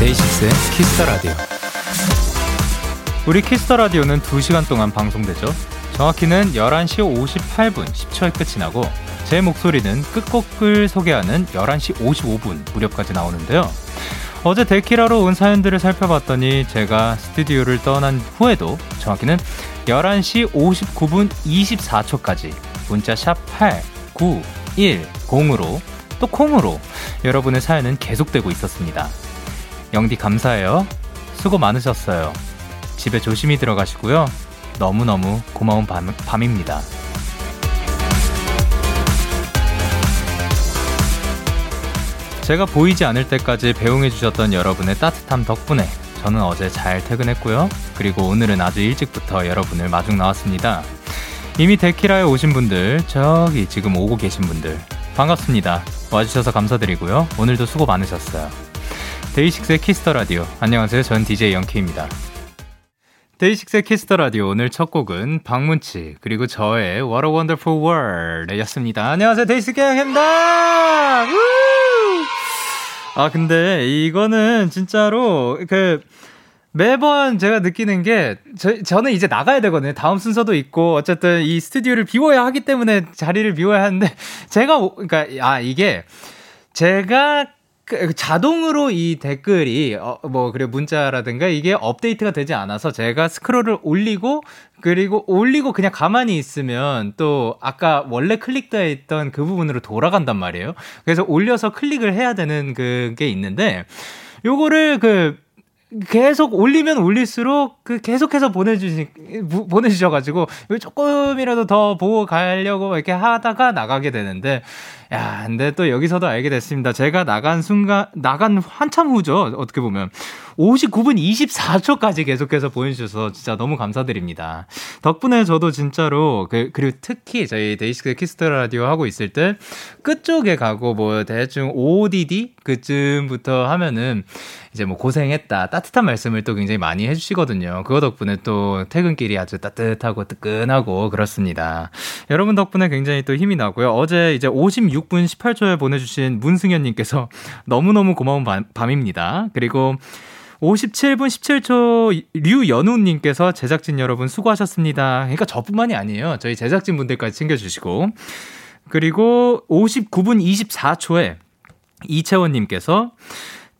DAY6의 Kiss the Radio. 우리 Kiss the Radio는 2시간 동안 방송되죠. 정확히는 11시 58분 10초에 끝이 나고 제 목소리는 끝곡을 소개하는 11시 55분 무렵까지 나오는데요. 어제 데키라로 온 사연들을 살펴봤더니 제가 스튜디오를 떠난 후에도 정확히는 11시 59분 24초까지 문자 샵 8, 9, 1, 0으로 또 콩으로 여러분의 사연은 계속되고 있었습니다. 영디 감사해요. 수고 많으셨어요. 집에 조심히 들어가시고요. 너무너무 고마운 밤, 밤입니다. 제가 보이지 않을 때까지 배웅해주셨던 여러분의 따뜻함 덕분에 저는 어제 잘 퇴근했고요. 그리고 오늘은 아주 일찍부터 여러분을 마중 나왔습니다. 이미 데키라에 오신 분들, 저기 지금 오고 계신 분들, 반갑습니다. 와주셔서 감사드리고요. 오늘도 수고 많으셨어요. DAY6의 Kiss the Radio. 안녕하세요. 전 DJ 영케입니다. 데이식스의 키스터 라디오 오늘 첫 곡은 박문치 그리고 저의 What a Wonderful World였습니다. 안녕하세요. DAY6 Young K입니다. 아 근데 이거는 진짜로 그 매번 제가 느끼는 게 저, 저는 이제 나가야 되거든요. 다음 순서도 있고 어쨌든 이 스튜디오를 비워야 하기 때문에 자리를 비워야 하는데 제가 그러니까 아 이게 제가 그 자동으로 이 댓글이 어 뭐 그래 문자라든가 이게 업데이트가 되지 않아서 제가 스크롤을 올리고 그리고 올리고 그냥 가만히 있으면 또 아까 원래 클릭되어 있던 그 부분으로 돌아간단 말이에요. 그래서 올려서 클릭을 해야 되는 그게 있는데 요거를 그 계속 올리면 올릴수록 그 계속해서 보내주시 보내주셔가지고 조금이라도 더 보고 가려고 이렇게 하다가 나가게 되는데 야, 근데 또 여기서도 알게 됐습니다. 제가 나간 순간, 나간 한참 후죠. 어떻게 보면. 59분 24초까지 계속해서 보내주셔서 진짜 너무 감사드립니다. 덕분에 저도 진짜로, 그, 그리고 특히 저희 DAY6 Kiss the Radio 하고 있을 때 끝쪽에 가고 뭐 대충 ODD? 그쯤부터 하면은 이제 뭐 고생했다. 따뜻 한 말씀을 또 굉장히 많이 해주시거든요. 그거 덕분에 또 퇴근길이 아주 따뜻하고 뜨끈하고 그렇습니다. 여러분 덕분에 굉장히 또 힘이 나고요. 어제 이제 56분 18초에 보내주신 문승현님께서 너무너무 고마운 밤, 밤입니다. 그리고 57분 17초 류연우님께서 제작진 여러분 수고하셨습니다. 그러니까 저뿐만이 아니에요. 저희 제작진 분들까지 챙겨주시고. 그리고 59분 24초에 이채원님께서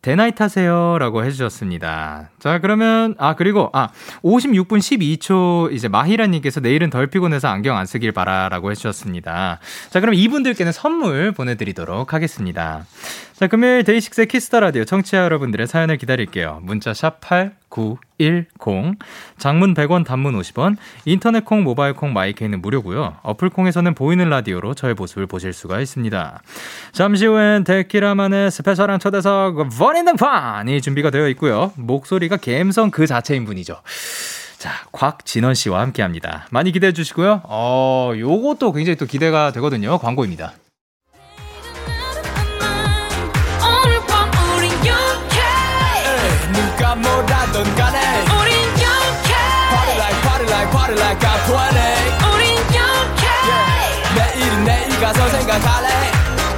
대나잇 하세요. 라고 해주셨습니다. 자, 그러면, 아, 그리고, 아, 56분 12초, 이제 마히라님께서 내일은 덜 피곤해서 안경 안 쓰길 바라. 라고 해주셨습니다. 자, 그럼 이분들께는 선물 보내드리도록 하겠습니다. 자, 금요일 DAY6의 Kiss the Radio 청취자 여러분들의 사연을 기다릴게요. 문자 샵 8910, 장문 100원, 단문 50원, 인터넷 콩, 모바일 콩, 마이케이는 무료고요. 어플 콩에서는 보이는 라디오로 저의 모습을 보실 수가 있습니다. 잠시 후엔 데키라만의 스페셜한 초대석 버린 등판이 준비가 되어 있고요. 목소리가 갬성 그 자체인 분이죠. 자, 곽진원 씨와 함께 합니다. 많이 기대해 주시고요. 어, 요것도 굉장히 또 기대가 되거든요. 광고입니다. Party like I'm 20 우린 영케 yeah. 내일은 내일 가서 생각할래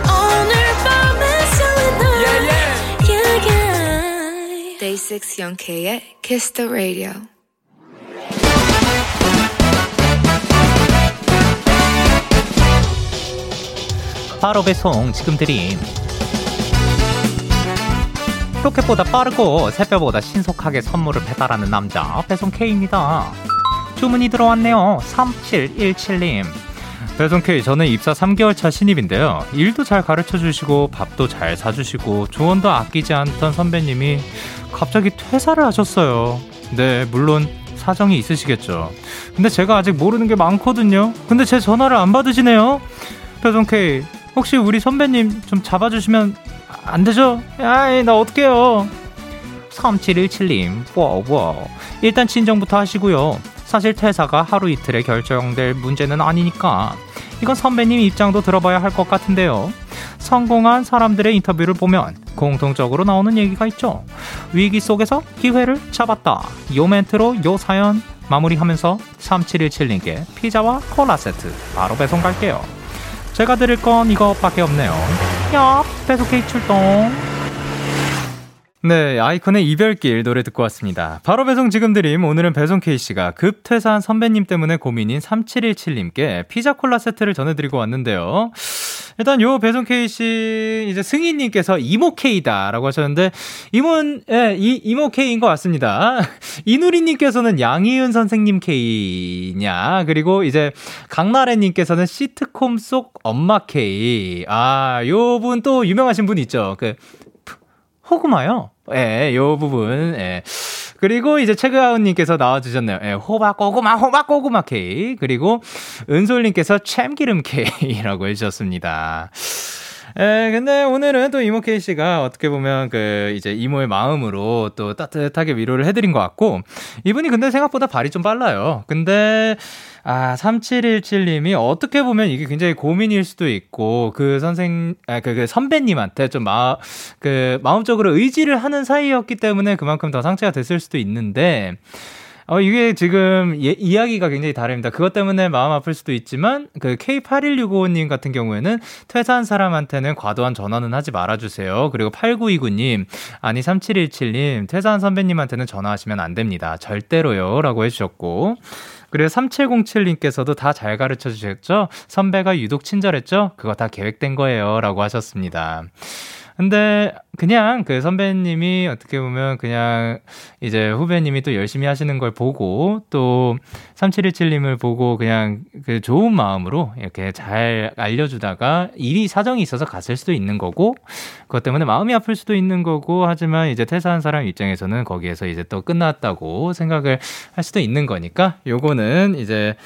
오늘 밤에 설레는 yeah, yeah. yeah, yeah. Day 6 영케의 Kiss the Radio 바로 배송 지금 드림 로켓보다 빠르고 새벽보다 신속하게 선물을 배달하는 남자 배송 K입니다. 주문이 들어왔네요. 3717님. 배송 K 저는 입사 3개월 차 신입인데요. 일도 잘 가르쳐 주시고 밥도 잘 사주시고 조언도 아끼지 않던 선배님이 갑자기 퇴사를 하셨어요. 네, 물론 사정이 있으시겠죠. 근데 제가 아직 모르는 게 많거든요. 근데 제 전화를 안 받으시네요. 배송 K 혹시 우리 선배님 좀 잡아주시면 안 되죠? 아이, 나 어떡해요. 3717님, wow, wow. 일단 진정부터 하시고요. 사실 퇴사가 하루 이틀에 결정될 문제는 아니니까 이건 선배님 입장도 들어봐야 할 것 같은데요. 성공한 사람들의 인터뷰를 보면 공통적으로 나오는 얘기가 있죠. 위기 속에서 기회를 잡았다. 요 멘트로 요 사연 마무리하면서 3717님께 피자와 콜라 세트 바로 배송 갈게요. 제가 드릴 건 이것밖에 없네요. 야, 배송 케이크 출동. 네, 아이콘의 이별길 노래 듣고 왔습니다. 바로 배송 지금 드림. 오늘은 배송 K씨가 급 퇴사한 선배님 때문에 고민인 3717님께 피자 콜라 세트를 전해드리고 왔는데요. 일단 요 배송 K씨, 이제 승희님께서 이모 K다 라고 하셨는데, 이모는, 예, 이, 이모 K인 것 같습니다. 이누리님께서는 양희은 선생님 K냐, 그리고 이제 강나래님께서는 시트콤 속 엄마 K. 아, 요 분 또 유명하신 분 있죠. 그, 호구마요. 예, 요 부분. 예. 그리고 이제 최가은님께서 나와주셨네요. 예, 호박 고구마, 호박 고구마 케이. 그리고 은솔님께서 참기름 케이라고 해주셨습니다. 에, 근데 오늘은 또 이모 케이 씨가 어떻게 보면 그 이제 이모의 마음으로 또 따뜻하게 위로를 해드린 것 같고 이분이 근데 생각보다 발이 좀 빨라요. 근데 아, 3717님이 어떻게 보면 이게 굉장히 고민일 수도 있고, 그 선생, 아, 그, 그 선배님한테 좀 마, 그, 마음적으로 의지를 하는 사이였기 때문에 그만큼 더 상처가 됐을 수도 있는데, 어, 이게 지금 예, 이야기가 굉장히 다릅니다. 그것 때문에 마음 아플 수도 있지만, 그 K8165님 같은 경우에는 퇴사한 사람한테는 과도한 전화는 하지 말아주세요. 그리고 8929님, 아니 3717님, 퇴사한 선배님한테는 전화하시면 안 됩니다. 절대로요. 라고 해주셨고, 그리고 3707님께서도 다 잘 가르쳐 주셨죠? 선배가 유독 친절했죠? 그거 다 계획된 거예요. 라고 하셨습니다. 근데 그냥 그 선배님이 어떻게 보면 그냥 이제 후배님이 또 열심히 하시는 걸 보고 또 3717님을 보고 그냥 그 좋은 마음으로 이렇게 잘 알려주다가 일이 사정이 있어서 갔을 수도 있는 거고 그것 때문에 마음이 아플 수도 있는 거고 하지만 이제 퇴사한 사람 입장에서는 거기에서 이제 또 끝났다고 생각을 할 수도 있는 거니까 요거는 이제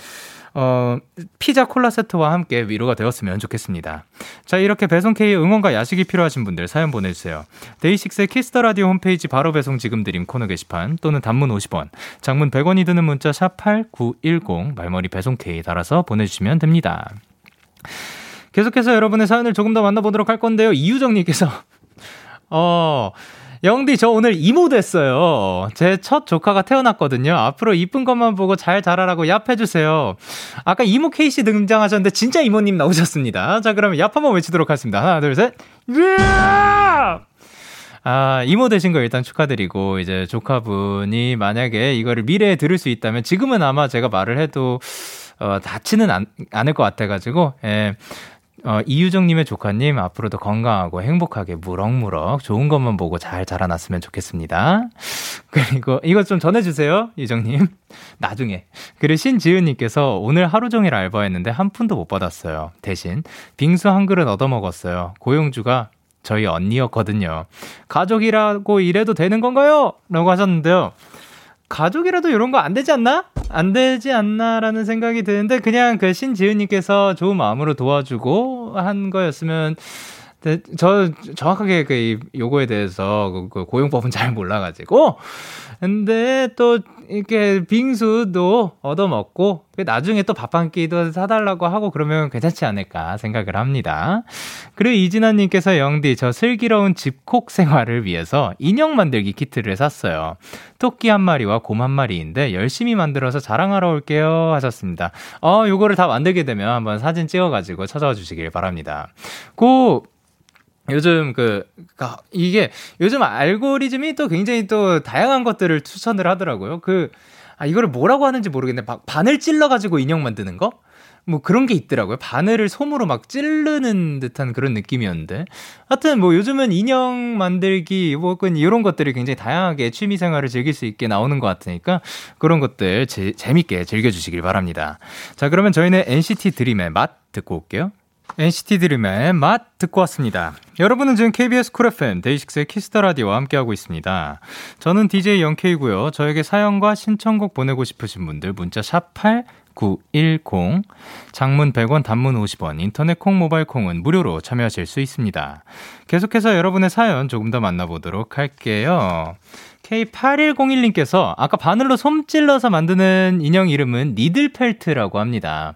어, 피자 콜라 세트와 함께 위로가 되었으면 좋겠습니다. 자, 이렇게 배송 K 응원과 야식이 필요하신 분들 사연 보내주세요. DAY6의 Kiss the Radio 홈페이지 바로 배송 지금 드림 코너 게시판 또는 단문 50원, 장문 100원이 드는 문자 샵 8910 말머리 배송 K 달아서 보내주시면 됩니다. 계속해서 여러분의 사연을 조금 더 만나보도록 할 건데요. 이유정님께서 어, 영디, 저 오늘 이모 됐어요. 제 첫 조카가 태어났거든요. 앞으로 이쁜 것만 보고 잘 자라라고 얍해주세요. 아까 이모 케이씨 등장하셨는데 진짜 이모님 나오셨습니다. 자, 그러면 얍 한번 외치도록 하겠습니다. 하나, 둘, 셋. 아, 이모 되신 거 일단 축하드리고, 이제 조카분이 만약에 이거를 미래에 들을 수 있다면 지금은 아마 제가 말을 해도, 어, 다치는 않, 않을 것 같아가지고, 예. 어, 이유정님의 조카님 앞으로도 건강하고 행복하게 무럭무럭 좋은 것만 보고 잘 자라났으면 좋겠습니다. 그리고 이것 좀 전해주세요, 유정님. 나중에. 그리고 신지은님께서 오늘 하루 종일 알바했는데 한 푼도 못 받았어요. 대신 빙수 한 그릇 얻어 먹었어요. 고용주가 저희 언니였거든요. 가족이라고 이래도 되는 건가요? 라고 하셨는데요. 가족이라도 이런 거 안 되지 않나? 안 되지 않나라는 생각이 드는데 그냥 그 신지은님께서 좋은 마음으로 도와주고 한 거였으면 저 정확하게 그 요거에 대해서 그, 그 고용법은 잘 몰라가지고 근데 또 이렇게 빙수도 얻어먹고 나중에 또 밥 한 끼도 사달라고 하고 그러면 괜찮지 않을까 생각을 합니다. 그리고 이진아님께서 영디 저 슬기로운 집콕 생활을 위해서 인형 만들기 키트를 샀어요. 토끼 한 마리와 곰 한 마리인데 열심히 만들어서 자랑하러 올게요 하셨습니다. 어 요거를 다 만들게 되면 한번 사진 찍어가지고 찾아와 주시길 바랍니다. 그 요즘 그, 이게 요즘 알고리즘이 또 굉장히 또 다양한 것들을 추천을 하더라고요. 그, 아, 이거를 뭐라고 하는지 모르겠는데, 막 바늘 찔러 가지고 인형 만드는 거? 뭐 그런 게 있더라고요. 바늘을 솜으로 막 찌르는 듯한 그런 느낌이었는데. 하여튼 뭐 요즘은 인형 만들기, 뭐 혹은 이런 것들이 굉장히 다양하게 취미 생활을 즐길 수 있게 나오는 것 같으니까 그런 것들 제, 재밌게 즐겨 주시길 바랍니다. 자, 그러면 저희는 NCT DREAM의 맛 듣고 올게요. NCT DREAM의 맛 듣고 왔습니다. 여러분은 지금 KBS 쿨 FM 데이식스의 키스터 라디오와 함께하고 있습니다. 저는 DJ Young K이고요. 저에게 사연과 신청곡 보내고 싶으신 분들 문자 샵 8910 장문 100원 단문 50원 인터넷 콩 모바일 콩은 무료로 참여하실 수 있습니다. 계속해서 여러분의 사연 조금 더 만나보도록 할게요. K8101님께서 아까 바늘로 솜 찔러서 만드는 인형 이름은 니들펠트라고 합니다.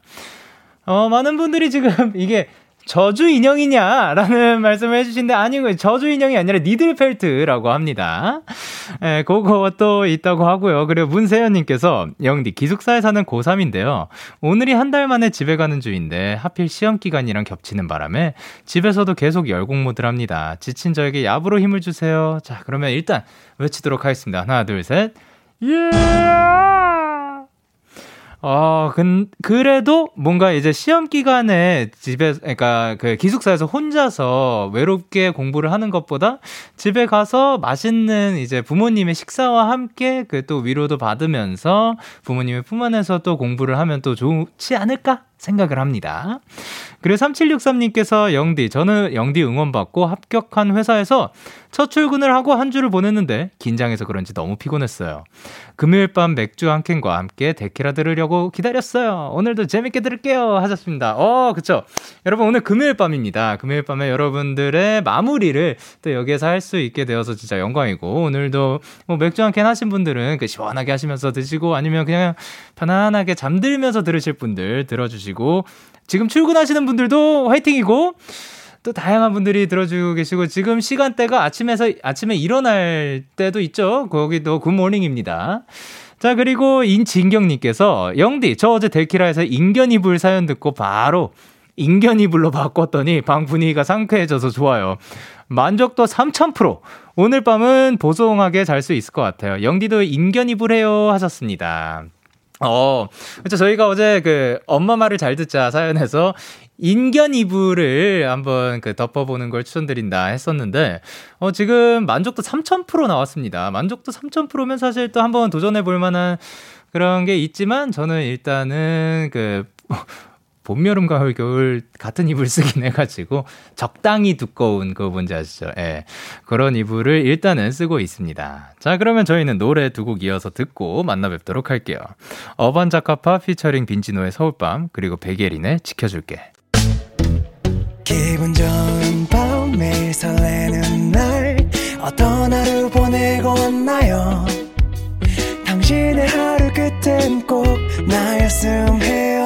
어, 많은 분들이 지금 이게 저주 인형이냐라는 말씀을 해주신데 아니고 저주 인형이 아니라 니들 펠트라고 합니다. 예, 그거 또 있다고 하고요. 그리고 문세현님께서 영디 기숙사에 사는 고3인데요. 오늘이 한 달 만에 집에 가는 주인데 하필 시험 기간이랑 겹치는 바람에 집에서도 계속 열공모드를 합니다. 지친 저에게 야부로 힘을 주세요. 자, 그러면 일단 외치도록 하겠습니다. 하나, 둘, 셋. 예! 어, 근, 그래도 뭔가 이제 시험 기간에 집에, 그러니까 그 기숙사에서 혼자서 외롭게 공부를 하는 것보다 집에 가서 맛있는 이제 부모님의 식사와 함께 그 또 위로도 받으면서 부모님의 품 안에서 또 공부를 하면 또 좋지 않을까 생각을 합니다. 그리고 3763님께서 영디, 저는 영디 응원받고 합격한 회사에서 첫 출근을 하고 한 주를 보냈는데 긴장해서 그런지 너무 피곤했어요. 금요일 밤 맥주 한 캔과 함께 데키라 들으려고 기다렸어요. 오늘도 재밌게 들을게요. 하셨습니다. 어, 그쵸. 여러분, 오늘 금요일 밤입니다. 금요일 밤에 여러분들의 마무리를 또 여기에서 할 수 있게 되어서 진짜 영광이고, 오늘도 뭐 맥주 한 캔 하신 분들은 그 시원하게 하시면서 드시고, 아니면 그냥 편안하게 잠들면서 들으실 분들 들어주시고, 지금 출근하시는 분들도 화이팅이고, 또 다양한 분들이 들어주고 계시고 지금 시간대가 아침에서 아침에 일어날 때도 있죠. 거기도 good morning입니다. 자 그리고 인진경님께서 영디 저 어제 데키라에서 인견이불 사연 듣고 바로 인견이불로 바꿨더니 방 분위기가 상쾌해져서 좋아요. 만족도 3000%. 오늘 밤은 보송하게 잘 수 있을 것 같아요. 영디도 인견이불 해요 하셨습니다. 어, 그렇죠. 저희가 어제 그 엄마 말을 잘 듣자 사연에서 인견 이불을 한번 그 덮어보는 걸 추천드린다 했었는데, 어, 지금 만족도 3000% 나왔습니다. 만족도 3000%면 사실 또 한번 도전해 볼 만한 그런 게 있지만, 저는 일단은 그, 봄, 여름, 가을, 겨울 같은 이불 쓰긴 해가지고 적당히 두꺼운 그거 뭔지 아시죠? 예. 그런 이불을 일단은 쓰고 있습니다. 자, 그러면 저희는 노래 두 곡 이어서 듣고 만나 뵙도록 할게요. 어반자카파 피처링 빈지노의 서울밤, 그리고 베게린의 지켜줄게. 기분 좋은 밤 매일 설레는 날 어떤 하루 보내고 왔나요 당신의 하루 끝엔 꼭 나였음 해요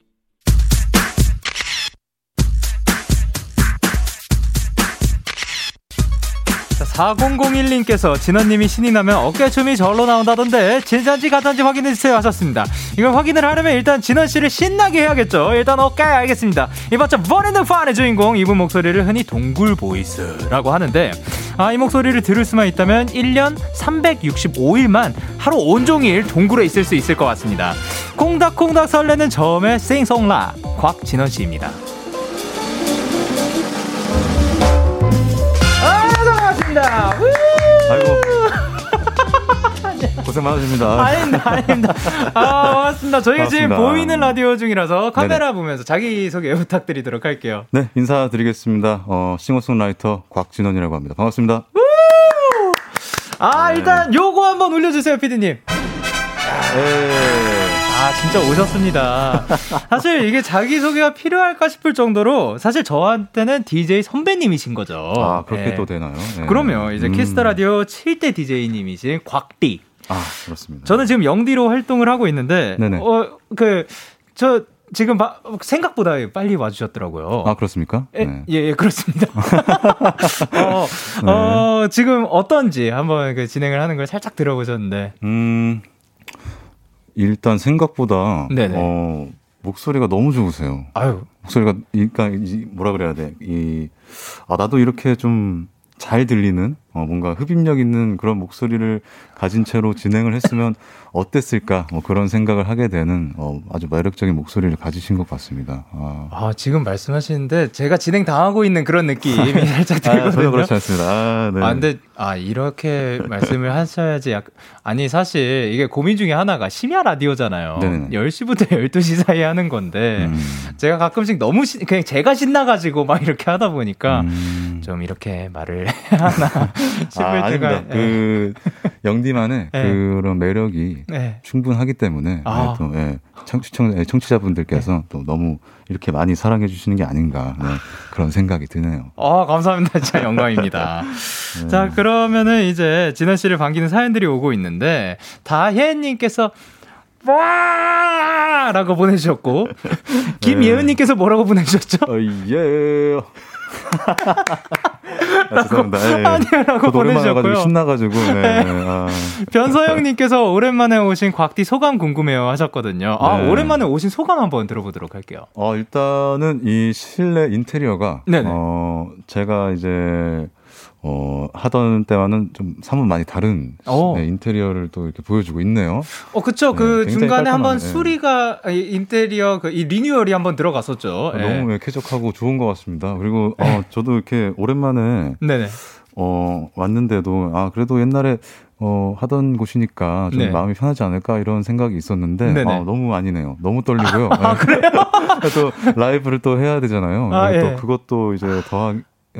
4001님께서 진원님이 신이 나면 어깨춤이 절로 나온다던데 진짠지 가짠지 확인해주세요 하셨습니다. 이걸 확인을 하려면 일단 진원씨를 신나게 해야겠죠. 일단 어깨 알겠습니다. 이번째 버리는 판의 주인공 이분 목소리를 흔히 동굴 보이스라고 하는데 아, 이 목소리를 들을 수만 있다면 1년 365일만 하루 온종일 동굴에 있을 수 있을 것 같습니다. 콩닥콩닥 설레는 처음의 싱송라 곽진원씨입니다. 반갑습니다. 아이고. 고생 많으십니다. 아닙니다, 아닙니다. 아, 반갑습니다. 저희가 지금 보이는 라디오 중이라서 카메라 네네. 보면서 자기소개 부탁드리도록 할게요. 네, 인사드리겠습니다. 어, 싱어송라이터 곽진원이라고 합니다. 반갑습니다. 아, 네. 일단 요거 한번 올려주세요, 피디님. 네. 아, 진짜 오셨습니다. 사실 이게 자기소개가 필요할까 싶을 정도로 사실 저한테는 DJ 선배님이신 거죠. 아, 그렇게 네. 또 되나요? 네. 그럼요. 이제 음. Kiss the Radio 7대 DJ님이신 곽디. 아, 그렇습니다. 저는 지금 영디로 활동을 하고 있는데, 네네. 어, 그, 저, 지금 바, 생각보다 빨리 와주셨더라고요. 아 그렇습니까? 예, 네. 예, 예, 그렇습니다. 어, 네. 어, 지금 어떤지 한번 그 진행을 하는 걸 살짝 들어보셨는데. 음, 일단 생각보다 네네. 어, 목소리가 너무 좋으세요. 아유. 목소리가 그러니까 뭐라 그래야 돼? 이 아, 나도 이렇게 좀 잘 들리는 어, 뭔가 흡입력 있는 그런 목소리를 가진 채로 진행을 했으면 어땠을까 뭐 그런 생각을 하게 되는 어, 아주 매력적인 목소리를 가지신 것 같습니다. 아, 아 지금 말씀하시는데 제가 진행 당하고 있는 그런 느낌이 살짝 들거든요. 아, 전혀 그렇지 않습니다. 아, 네. 아 근데 아 이렇게 말씀을 하셔야지 약 아니 사실 이게 고민 중에 하나가 심야 라디오잖아요. 네네. 10시부터 12시 사이에 하는 건데 음. 제가 가끔씩 너무 시, 그냥 제가 신나 가지고 막 이렇게 하다 보니까 음. 좀 이렇게 말을 하나 아, 아닙니다. 예. 그 영디만의 네. 그런 매력이 네. 충분하기 때문에 아. 네, 또 예, 청취청 예, 청취자분들께서 네. 또 너무 이렇게 많이 사랑해 주시는 게 아닌가 네, 그런 생각이 드네요. 아 감사합니다. 진짜 영광입니다. 네. 자 그러면은 이제 진원 씨를 반기는 사연들이 오고 있는데 다혜님께서 와! 라고 보내주셨고, 김예은님께서 뭐라고 보내주셨죠? 어, 예. 아, 죄송합니다. 예. 아니라고 보내주셨고요. 신나가지고. 네. 네. 아. 변서영님께서 오랜만에 오신 곽디 소감 궁금해요 하셨거든요. 아 네. 오랜만에 오신 소감 한번 들어보도록 할게요. 어 일단은 이 실내 인테리어가 네네. 어 제가 이제 어, 하던 때와는 좀 사뭇 많이 다른 어. 네, 인테리어를 또 이렇게 보여주고 있네요. 어, 그쵸. 그 네, 그 중간에 한번 네. 수리가, 인테리어, 그, 이 리뉴얼이 한번 들어갔었죠. 아, 너무 네, 쾌적하고 좋은 것 같습니다. 그리고, 어, 네. 저도 이렇게 오랜만에, 네네. 어, 왔는데도, 아, 그래도 옛날에, 어, 하던 곳이니까 좀 네. 마음이 편하지 않을까 이런 생각이 있었는데, 아, 너무 아니네요. 너무 떨리고요. 아, 그래요? 또 라이브를 또 해야 되잖아요. 아, 예. 또 그것도 이제 더하,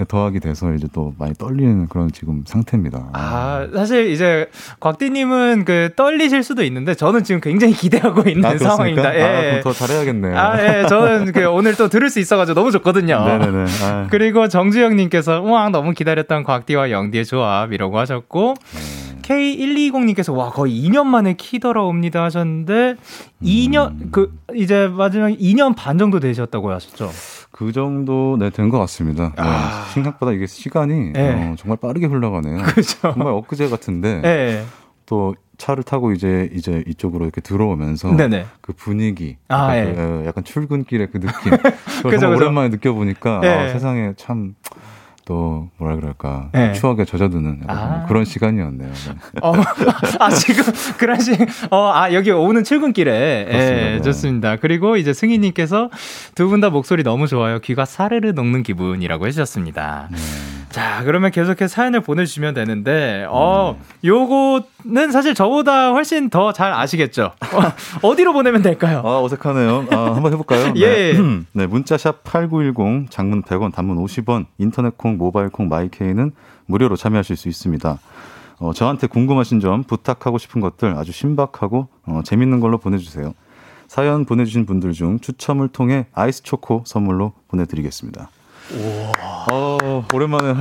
더하기 돼서 이제 또 많이 떨리는 그런 지금 상태입니다. 아, 사실 이제 곽디님은 그 떨리실 수도 있는데 저는 지금 굉장히 기대하고 있는 아, 상황입니다. 예. 아, 그럼 더 잘해야겠네요. 아, 예. 저는 그 오늘 또 들을 수 있어가지고 너무 좋거든요. 네네네. 아. 그리고 정주영님께서 우와 너무 기다렸던 곽디와 영디의 조합이라고 하셨고 네. K120님께서 와 거의 2년 만에 키 돌아옵니다 하셨는데 2년 음. 그 이제 마지막 2년 반 정도 되셨다고 하셨죠? 그 정도 네, 된 것 같습니다. 네, 아. 생각보다 이게 시간이 네. 어, 정말 빠르게 흘러가네요. 그죠? 정말 엊그제 같은데 네. 또 차를 타고 이제 이제 이쪽으로 이렇게 들어오면서 네네. 그 분위기, 아, 약간, 예. 그, 약간 출근길의 그 느낌, 그걸 그죠, 오랜만에 느껴보니까 예. 아, 세상에 참 또 뭐라 그럴까 네. 추억에 젖어드는 아. 그런 시간이었네요. 네. 어, 아 지금 그런 시, 어아 여기 오는 출근길에 예, 네. 좋습니다. 그리고 이제 승희님께서 두 분 다 목소리 너무 좋아요. 귀가 사르르 녹는 기분이라고 해주셨습니다. 네. 자, 그러면 계속해서 사연을 보내주시면 되는데, 어, 요거는 사실 저보다 훨씬 더 잘 아시겠죠? 어, 디로 보내면 될까요? 아, 어색하네요. 아, 한번 해볼까요? 예. 네. 네, 문자샵 8910, 장문 100원, 단문 50원, 인터넷 콩, 모바일 콩, 마이케이는 무료로 참여하실 수 있습니다. 어, 저한테 궁금하신 점, 부탁하고 싶은 것들 아주 신박하고 어, 재밌는 걸로 보내주세요. 사연 보내주신 분들 중 추첨을 통해 아이스 초코 선물로 보내드리겠습니다. 우와. 어, 오랜만에.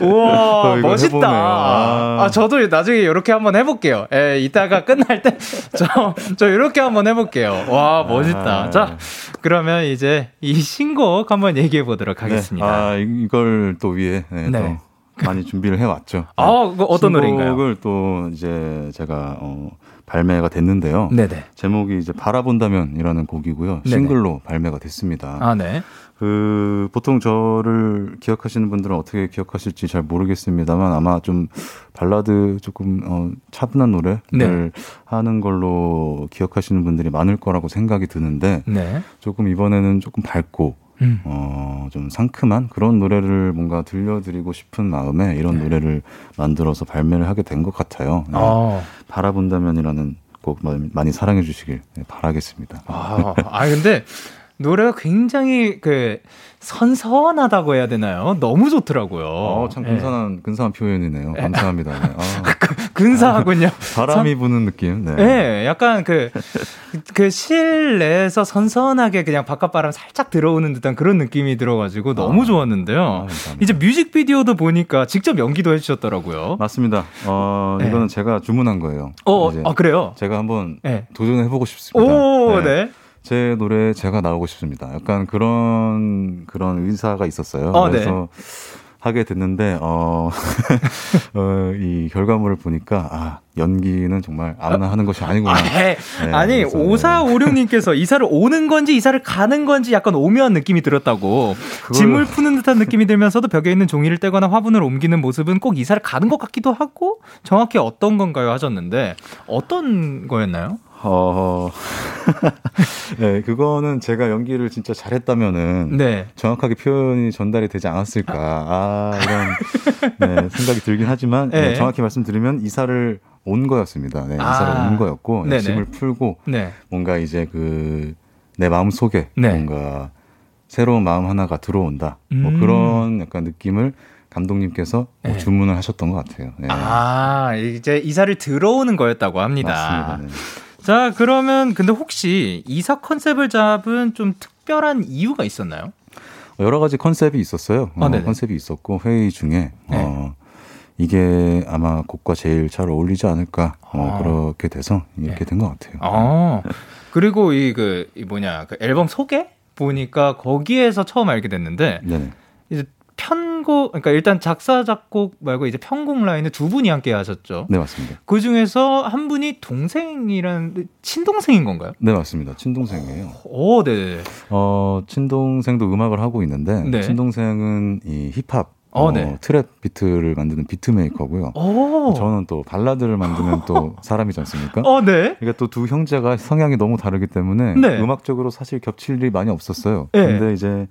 우와, 멋있다. 아. 아. 저도 나중에 이렇게 한번 해볼게요. 예, 이따가 끝날 때, 저, 저 이렇게 한번 해볼게요. 와, 멋있다. 아. 자, 그러면 이제 이 신곡 한번 얘기해 보도록 네. 하겠습니다. 네. 아, 이걸 또 위에, 네, 네. 또 많이 준비를 해왔죠. 아, 그 어떤 노래인가요? 신곡을 또 이제 제가, 어, 발매가 됐는데요. 네네. 제목이 이제 바라본다면이라는 곡이고요. 싱글로 네네. 발매가 됐습니다. 아, 네. 그 보통 저를 기억하시는 분들은 어떻게 기억하실지 잘 모르겠습니다만 아마 좀 발라드 조금 어 차분한 노래를 네. 하는 걸로 기억하시는 분들이 많을 거라고 생각이 드는데 네. 조금 이번에는 조금 밝고 음. 어, 좀 상큼한 그런 노래를 뭔가 들려드리고 싶은 마음에 이런 네. 노래를 만들어서 발매를 하게 된 것 같아요. 네. 아. 바라본다면이라는 곡 많이 사랑해 주시길 네, 바라겠습니다. 아, 아 근데 노래가 굉장히 그 선선하다고 해야 되나요? 너무 좋더라고요. 어, 참 근사한 네. 근사한 표현이네요. 네. 감사합니다. 네. 아. 근사하군요. 바람이 선... 부는 느낌. 네. 네 약간 그, 그 실내에서 선선하게 그냥 바깥 바람 살짝 들어오는 듯한 그런 느낌이 들어가지고 너무 아. 좋았는데요. 아, 이제 뮤직비디오도 보니까 직접 연기도 해주셨더라고요. 맞습니다. 어, 네. 이거는 제가 주문한 거예요. 어, 아, 그래요? 제가 한번 네. 도전해보고 싶습니다. 오, 네. 제 노래 제가 나오고 싶습니다. 약간 그런 그런 의사가 있었어요. 어, 네. 그래서 네. 하게 됐는데 어, 어, 이 결과물을 보니까 아 연기는 정말 아무나 하는 것이 아니구나. 아, 네, 니 5456님께서 이사를 오는 건지 이사를 가는 건지 약간 오묘한 느낌이 들었다고. 그걸... 짐을 푸는 듯한 느낌이 들면서도 벽에 있는 종이를 떼거나 화분을 옮기는 모습은 꼭 이사를 가는 것 같기도 하고 정확히 어떤 건가요 하셨는데 어떤 거였나요? 어, 네, 그거는 제가 연기를 진짜 잘했다면은 네. 정확하게 표현이 전달이 되지 않았을까. 아, 이런 네, 생각이 들긴 하지만 네. 네, 정확히 말씀드리면 이사를 온 거였습니다. 네, 이사를 아. 온 거였고 네네. 짐을 풀고 네. 뭔가 이제 그 내 마음 속에 네. 뭔가 새로운 마음 하나가 들어온다. 뭐 음. 뭐 그런 약간 느낌을 감독님께서 뭐 네. 주문을 하셨던 것 같아요. 네. 아, 이제 이사를 들어오는 거였다고 합니다. 맞습니다. 네. 자, 그러면 근데 혹시 이사 컨셉을 잡은 좀 특별한 이유가 있었나요? 여러 가지 컨셉이 있었어요. 아, 어, 컨셉이 있었고 회의 중에 네. 어, 이게 아마 곡과 제일 잘 어울리지 않을까 어, 아. 그렇게 돼서 이렇게 네. 된것 같아요. 아. 그리고 이 그 이 뭐냐 그 앨범 소개 보니까 거기에서 처음 알게 됐는데 네네. 이제 편곡 그러니까 일단 작사 작곡 말고 이제 편곡 라인을 두 분이 함께 하셨죠. 네 맞습니다. 그 중에서 한 분이 동생이란 친동생인 건가요? 네 맞습니다. 친동생이에요. 오, 네. 어 친동생도 음악을 하고 있는데 네. 친동생은 이 힙합 어, 어, 네. trap beat를 만드는 beat maker고요. 오. 저는 또 발라드를 만드는 또 사람이지 않습니까? 어, 네. 그러니까 또 두 형제가 성향이 너무 다르기 때문에 네. 음악적으로 사실 겹칠 일이 많이 없었어요. 네. 근데 이제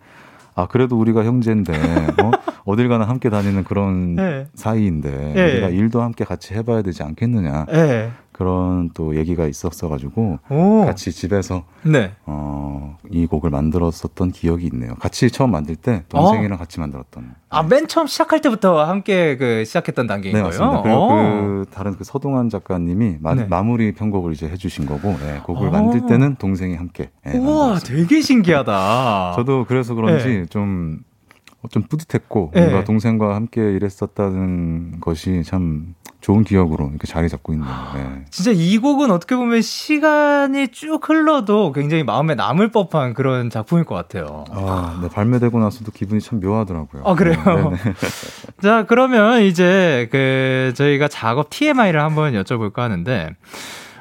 아 그래도 우리가 형제인데 어? 어딜 가나 함께 다니는 그런 네. 사이인데 네. 우리가 일도 함께 같이 해봐야 되지 않겠느냐 네. 그런 또 얘기가 있었어가지고 오. 같이 집에서 네. 어, 이 곡을 만들었었던 기억이 있네요. 같이 처음 만들 때 동생이랑 어? 같이 만들었던. 아맨 처음 시작할 때부터 함께 그 시작했던 단계인 네, 거예요. 맞습니다. 그리고 그 다른 그 서동환 작가님이 마, 네. 마무리 편곡을 이제 해주신 거고 네, 곡을 오. 만들 때는 동생이 함께. 네, 우와, 되게 신기하다. 저도 그래서 그런지 네. 좀. 좀 뿌듯했고 뭔가 네. 동생과 함께 일했었다는 것이 참 좋은 기억으로 이렇게 자리 잡고 있네요. 네. 진짜 이 곡은 어떻게 보면 시간이 쭉 흘러도 굉장히 마음에 남을 법한 그런 작품일 것 같아요. 아, 네, 발매되고 나서도 기분이 참 묘하더라고요. 아, 그래요? 네, 네. 자, 그러면 이제 그 저희가 작업 TMI를 한번 여쭤볼까 하는데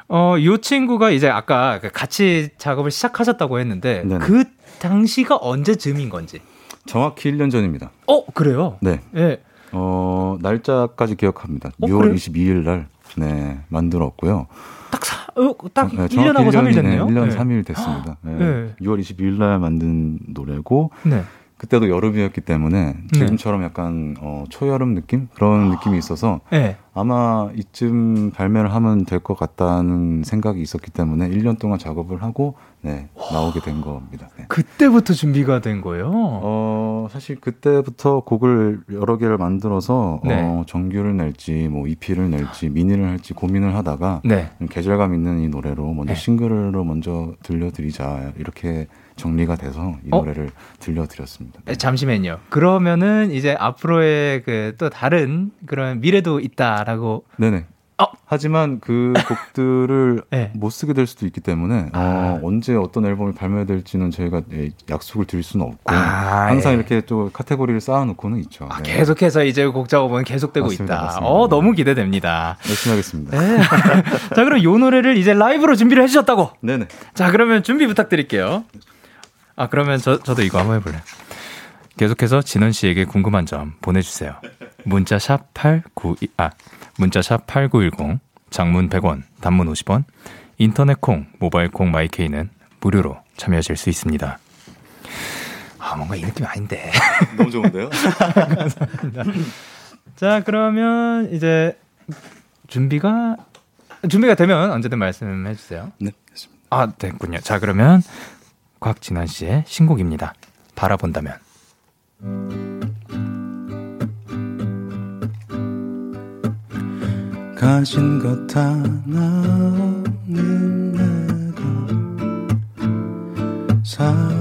어, 이 친구가 이제 아까 그 같이 작업을 시작하셨다고 했는데 네네. 그 당시가 언제쯤인 건지. 정확히 1년 전입니다. 어, 그래요? 네. 네. 어, 날짜까지 기억합니다. 어, 6월 그래? 22일 날, 네, 만들었고요. 딱, 사, 어, 딱 네, 1년하고 3일 됐네요? 네, 1년 네. 3일 됐습니다. 네. 네. 6월 22일 날 만든 노래고, 네. 그때도 여름이었기 때문에 네. 지금처럼 약간 어, 초여름 느낌 그런 느낌이 있어서 네. 아마 이쯤 발매를 하면 될 것 같다는 생각이 있었기 때문에 1년 동안 작업을 하고 네, 나오게 된 겁니다. 네. 그때부터 준비가 된 거예요? 어, 사실 그때부터 곡을 여러 개를 만들어서 네. 어, 정규를 낼지 뭐 EP를 낼지 미니를 할지 고민을 하다가 네. 계절감 있는 이 노래로 먼저 네. 싱글로 먼저 들려드리자 이렇게 정리가 돼서 이 어? 노래를 들려드렸습니다. 네. 잠시만요. 그러면은 이제 앞으로의 그 또 다른 그런 미래도 있다라고. 네네. 어? 하지만 그 곡들을 네. 못 쓰게 될 수도 있기 때문에 아. 어, 언제 어떤 앨범이 발매될지는 저희가 예, 약속을 드릴 수는 없고 아, 항상 예. 이렇게 또 카테고리를 쌓아놓고는 있죠. 아, 네. 계속해서 이제 곡 작업은 계속되고 맞습니다, 있다. 맞습니다. 어 너무 기대됩니다. 열심히 하겠습니다. 네. 자 그럼 이 노래를 이제 라이브로 준비를 해주셨다고. 네네. 자 그러면 준비 부탁드릴게요. 아, 그러면 저, 저도 이거 한번 해볼래요. 계속해서 진원 씨에게 궁금한 점 보내주세요. 문자 샵 89, 아, 문자 샵 8910, 장문 100원, 단문 50원, 인터넷 콩, 모바일 콩 마이케이는 무료로 참여하실 수 있습니다. 아, 뭔가 이 느낌이 아닌데. 너무 좋은데요? 감사합니다. 자, 그러면 이제 준비가, 준비가 되면 언제든 말씀해 주세요. 네, 됐습니다. 아, 됐군요. 자, 그러면 곽진환 씨의 신곡입니다. 바라본다면. 가진 것 하나 없는 내가 사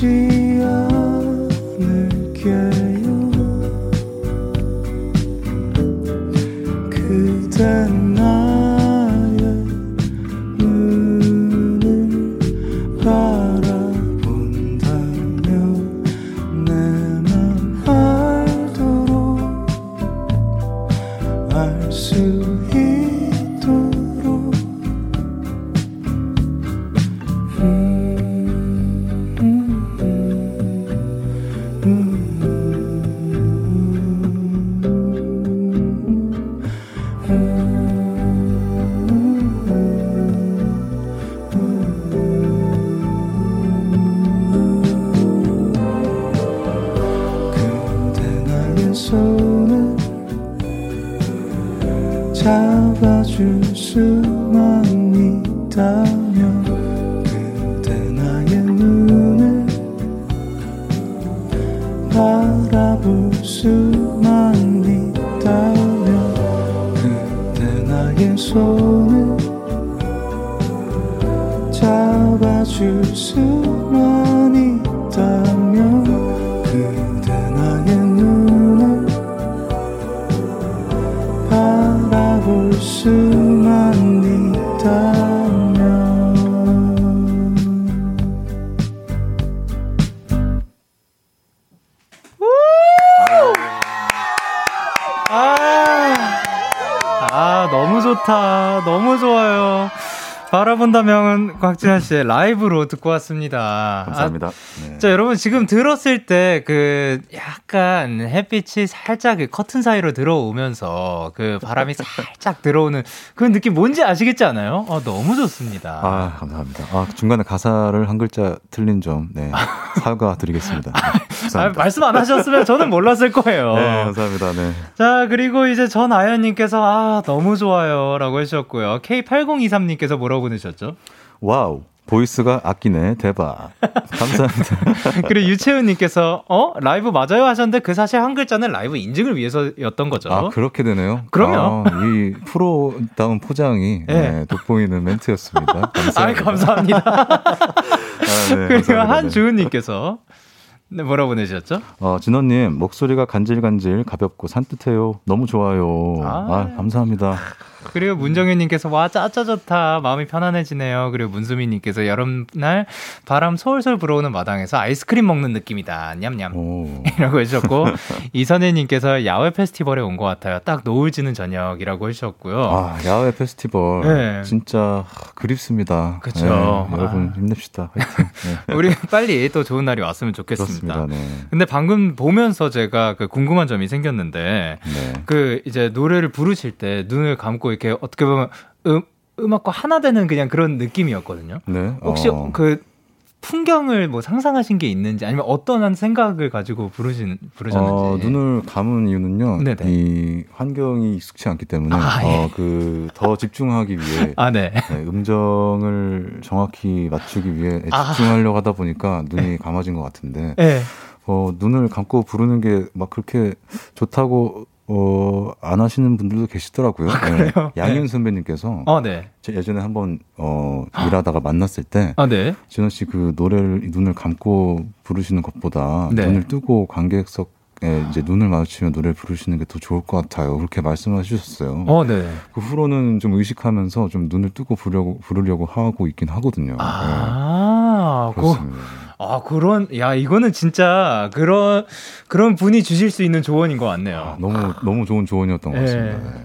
바 곽진아 씨의 라이브로 듣고 왔습니다. 감사합니다. 아, 네. 자, 여러분 지금 들었을 때 그 약간 햇빛이 살짝 그 커튼 사이로 들어오면서 그 바람이 살짝 들어오는 그 느낌 뭔지 아시겠지 않아요? 아, 너무 좋습니다. 아, 감사합니다. 아, 중간에 가사를 한 글자 틀린 점, 네. 사과드리겠습니다. 네, 아, 말씀 안 하셨으면 저는 몰랐을 거예요. 네, 감사합니다. 네. 자, 그리고 이제 전아연님께서 아, 너무 좋아요. 라고 해주셨고요. K8023님께서 뭐라고 보내셨죠? Wow. Voice가 아끼네. 대박. 감사합니다. 그리고 유채은님께서, 어? 라이브 맞아요 하셨는데 그 사실 한 글자는 라이브 인증을 위해서였던 거죠. 아, 그렇게 되네요? 그럼요. 아, 이 프로다운 포장이 네. 네, 돋보이는 멘트였습니다. 감사합니다. 아, 감사합니다. 아, 네, 그리고 한주은님께서, 네, 뭐라 보내셨죠? 어, 진언님, 목소리가 간질간질 가볍고 산뜻해요. 너무 좋아요. 아, 아 감사합니다. 그리고 문정현님께서 와 짜짜 좋다 마음이 편안해지네요. 그리고 문수민님께서 여름날 바람 솔솔 불어오는 마당에서 아이스크림 먹는 느낌이다. 냠냠 이라고 해주셨고 이선혜님께서 야외 페스티벌에 온 것 같아요. 딱 노을 지는 저녁이라고 해주셨고요. 아 야외 페스티벌 네. 진짜 그립습니다. 그렇죠. 네, 여러분 힘냅시다. 화이팅. 네. 우리 빨리 또 좋은 날이 왔으면 좋겠습니다. 네. 근데 방금 보면서 제가 그 궁금한 점이 생겼는데 네. 그 이제 노래를 부르실 때 눈을 감고 이렇게 어떻게 보면 음, 음악과 하나 되는 그냥 그런 느낌이었거든요. 네. 혹시 어. 그 풍경을 뭐 상상하신 게 있는지 아니면 어떤 한 생각을 가지고 부르신 부르셨는지 어, 눈을 감은 이유는요 네네. 이 환경이 익숙치 않기 때문에 아, 예. 어, 그더 집중하기 위해 아, 네. 네, 음정을 정확히 맞추기 위해 아. 집중하려고 하다 보니까 눈이 네. 감아진 것 같은데 네. 어, 눈을 감고 부르는 게 막 그렇게 좋다고 어, 안 하시는 분들도 계시더라고요. 아, 네. 양희은 네. 선배님께서 어, 네. 예전에 한번 어, 일하다가 만났을 때 아, 네. 진원 씨그 노래를 눈을 감고 부르시는 것보다 네. 눈을 뜨고 관객석 에 이제 눈을 마주치면 노래를 부르시는 게 더 좋을 것 같아요. 그렇게 말씀을 해주셨어요. 어, 네. 그 후로는 좀 의식하면서 좀 눈을 뜨고 부르려고, 부르려고 하고 있긴 하거든요. 아, 네. 그렇습니다. 아, 그런, 야, 이거는 진짜 그런, 그런 분이 주실 수 있는 조언인 것 같네요. 아, 너무, 너무 좋은 조언이었던 것 같습니다. 네. 네.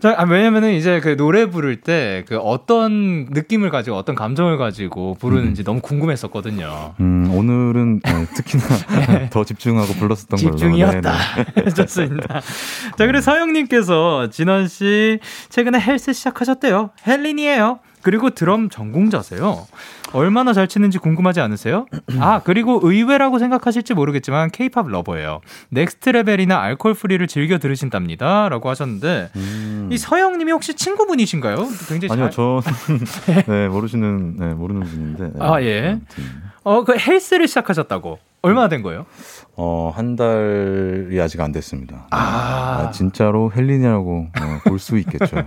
자, 아, 왜냐면은 이제 그 노래 부를 때 그 어떤 느낌을 가지고 어떤 감정을 가지고 부르는지 음. 너무 궁금했었거든요. 음, 오늘은 네, 특히나 네. 더 집중하고 불렀었던 걸로. 집중이었다. 좋습니다. 자, 그리고 서영님께서 진원 씨 최근에 헬스 시작하셨대요. 헬린이에요. 그리고 드럼 전공자세요. 얼마나 잘 치는지 궁금하지 않으세요? 아, 그리고 의외라고 생각하실지 모르겠지만 케이팝 lover예요. Next Level이나 Alcohol-Free를 즐겨 들으신답니다. 라고 하셨는데 음. 이 서영 님이 혹시 친구분이신가요? 굉장히 아니요, 저 네, 모르시는 네, 모르는 분인데. 아, 예. 어, 그 헬스를 시작하셨다고. 얼마나 된 거예요? 어, 한 달이 아직 안 됐습니다. 아, 아 진짜로 헬린이라고 어, 볼 수 있겠죠. 네.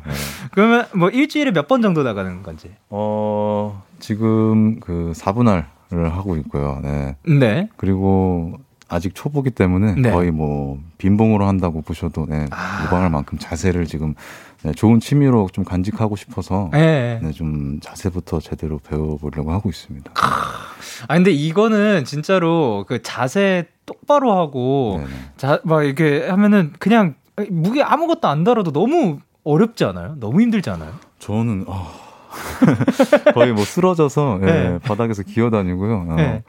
그러면 뭐 일주일에 몇 번 정도 나가는 건지? 어, 지금 그 4분할을 하고 있고요. 네. 네. 그리고 아직 초보기 때문에 네. 거의 뭐 빈봉으로 한다고 보셔도 네, 아. 무방할 만큼 자세를 지금 네, 좋은 취미로 좀 간직하고 싶어서 네. 네, 좀 자세부터 제대로 배워보려고 하고 있습니다. 아 근데 이거는 진짜로 그 자세 똑바로 하고 자 막 이렇게 하면은 그냥 무게 아무것도 안 달아도 너무 어렵지 않아요? 너무 힘들지 않아요? 저는 어, 거의 뭐 쓰러져서 예, 네. 바닥에서 기어다니고요. 어, 네.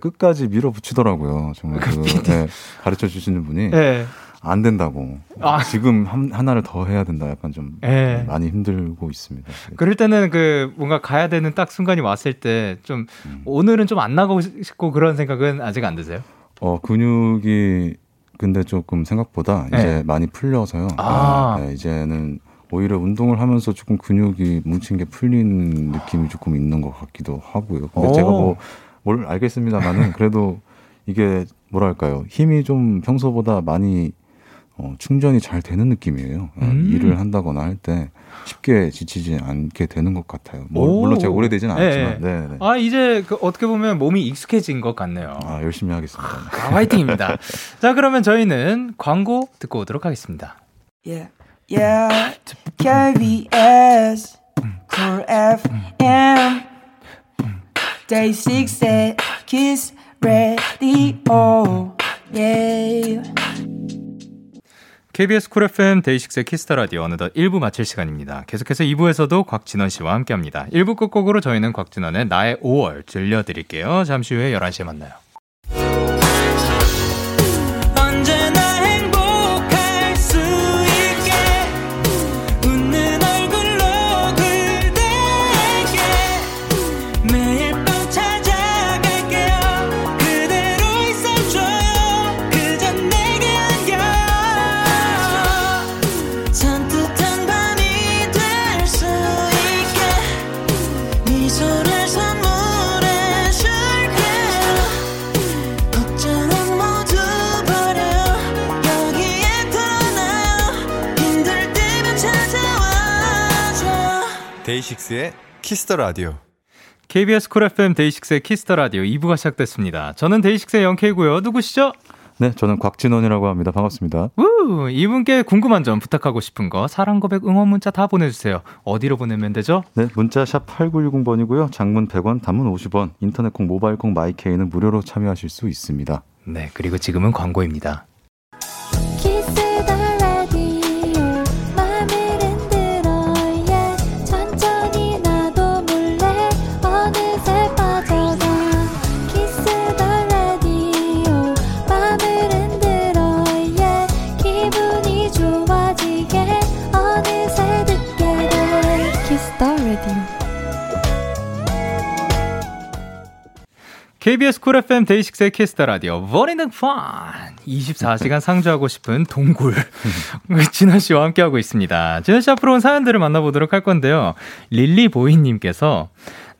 끝까지 밀어붙이더라고요. 정말 그, 네, 가르쳐 주시는 분이 네. 안 된다고. 아. 지금 한, 하나를 더 해야 된다. 약간 좀 네. 많이 힘들고 있습니다. 그럴 때는 그 뭔가 가야 되는 딱 순간이 왔을 때좀 음. 오늘은 좀 안 나가고 싶고 그런 생각은 아직 안 드세요? 어 근육이 근데 조금 생각보다 네. 이제 많이 풀려서요. 아. 네, 이제는 오히려 운동을 하면서 조금 근육이 뭉친 게 풀린 느낌이 조금 있는 것 같기도 하고요. 근데 오. 제가 뭐 뭘 알겠습니다만은 그래도 이게 뭐랄까요 힘이 좀 평소보다 많이 어, 충전이 잘 되는 느낌이에요. 어, 음. 일을 한다거나 할 때 쉽게 지치지 않게 되는 것 같아요. 뭐, 물론 제가 오래되지는 네. 않지만. 네. 네. 아 이제 그 어떻게 보면 몸이 익숙해진 것 같네요. 아 열심히 하겠습니다. 아, 화이팅입니다. 자 그러면 저희는 광고 듣고 오도록 하겠습니다. Yeah. Yeah, KBS, Cool FM, Day 6 Kiss Radio, yeah. KBS 쿨 FM 데이식스의 키스터 라디오 어느덧 1부 마칠 시간입니다. 계속해서 2부에서도 곽진언 씨와 함께 합니다. 1부 끝곡으로 저희는 곽진언의 나의 5월 들려드릴게요. 잠시 후에 11시에 만나요. Kiss the Radio. KBS 쿨 FM 데이식스의 키스터 라디오 2부가 시작됐습니다. 저는 데이식스의 영케이고요. 누구시죠? 네, 저는 곽진언이라고 합니다. 반갑습니다. 우, 이분께 궁금한 점 부탁하고 싶은 거 사랑 고백 응원 문자 다 보내주세요. 어디로 보내면 되죠? 네, 문자 샵 #8910번이고요. 장문 100원, 단문 50원, 인터넷 콩, 모바일 콩, My K는 무료로 참여하실 수 있습니다. 네, 그리고 지금은 광고입니다. KBS 쿨 FM 데이식스의 키스터 라디오 버리는 판 24시간 상주하고 싶은 동굴 진언 씨와 함께하고 있습니다. 진언 씨 앞으로 온 사연들을 만나보도록 할 건데요. 릴리보이님께서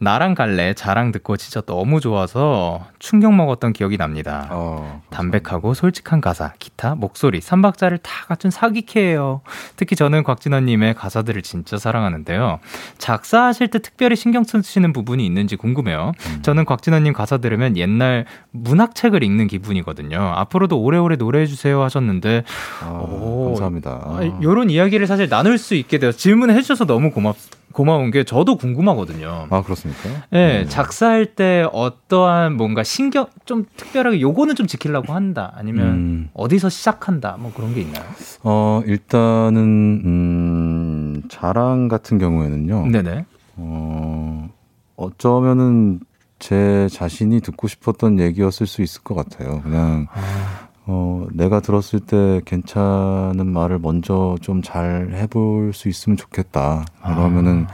나랑 갈래 자랑 듣고 진짜 너무 좋아서 충격 먹었던 기억이 납니다. 어, 담백하고 솔직한 가사, 기타, 목소리, 삼박자를 다 갖춘 사기캐예요. 특히 저는 곽진언님의 가사들을 진짜 사랑하는데요. 작사하실 때 특별히 신경 쓰시는 부분이 있는지 궁금해요. 음. 저는 곽진원님 가사 들으면 옛날 문학책을 읽는 기분이거든요. 앞으로도 오래오래 노래해주세요 하셨는데, 아, 오, 감사합니다. 이런 아, 이야기를 사실 나눌 수 있게 되어 질문을 해주셔서 너무 고맙습니다. 고마운 게 저도 궁금하거든요. 아 그렇습니까? 네, 네. 작사할 때 어떠한 뭔가 신경 좀 특별하게 요거는 좀 지키려고 한다. 아니면 음. 어디서 시작한다. 뭐 그런 게 있나요? 어 일단은 음, 자랑 같은 경우에는요. 네네. 어 어쩌면은 제 자신이 듣고 싶었던 얘기였을 수 있을 것 같아요. 그냥 아. 어, 내가 들었을 때 괜찮은 말을 먼저 좀 잘 해볼 수 있으면 좋겠다. 그러면은 아.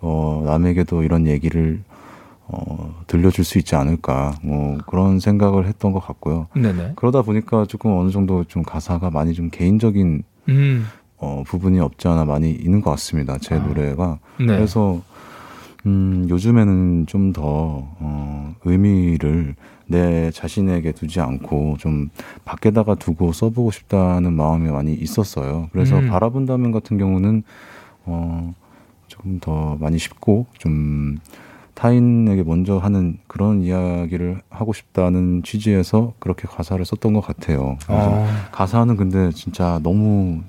어, 남에게도 이런 얘기를 어, 들려줄 수 있지 않을까. 뭐 그런 생각을 했던 것 같고요. 네네. 그러다 보니까 조금 어느 정도 좀 가사가 많이 좀 개인적인 음. 어, 부분이 없지 않아 많이 있는 것 같습니다. 제 아. 노래가. 네. 그래서 음, 요즘에는 좀 더, 어, 의미를 내 자신에게 두지 않고 좀 밖에다가 두고 써보고 싶다는 마음이 많이 있었어요. 그래서 음. 바라본다면 같은 경우는, 어, 조금 더 많이 쉽고 좀 타인에게 먼저 하는 그런 이야기를 하고 싶다는 취지에서 그렇게 가사를 썼던 것 같아요. 그래서 아. 가사는 근데 진짜 너무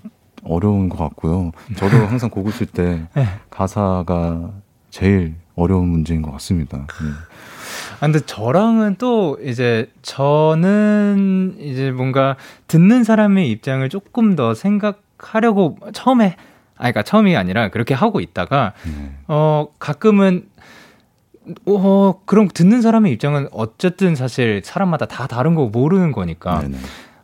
어려운 것 같고요. 저도 항상 곡을 쓸때 네. 가사가 제일 어려운 문제인 것 같습니다. 네. 아, 근데 저랑은 또 이제 저는 이제 뭔가 듣는 사람의 입장을 조금 더 생각하려고 처음에 아 그러니까 처음이 아니라 그렇게 하고 있다가 네. 어 가끔은 어 그럼 듣는 사람의 입장은 어쨌든 사실 사람마다 다 다른 거 모르는 거니까 네네.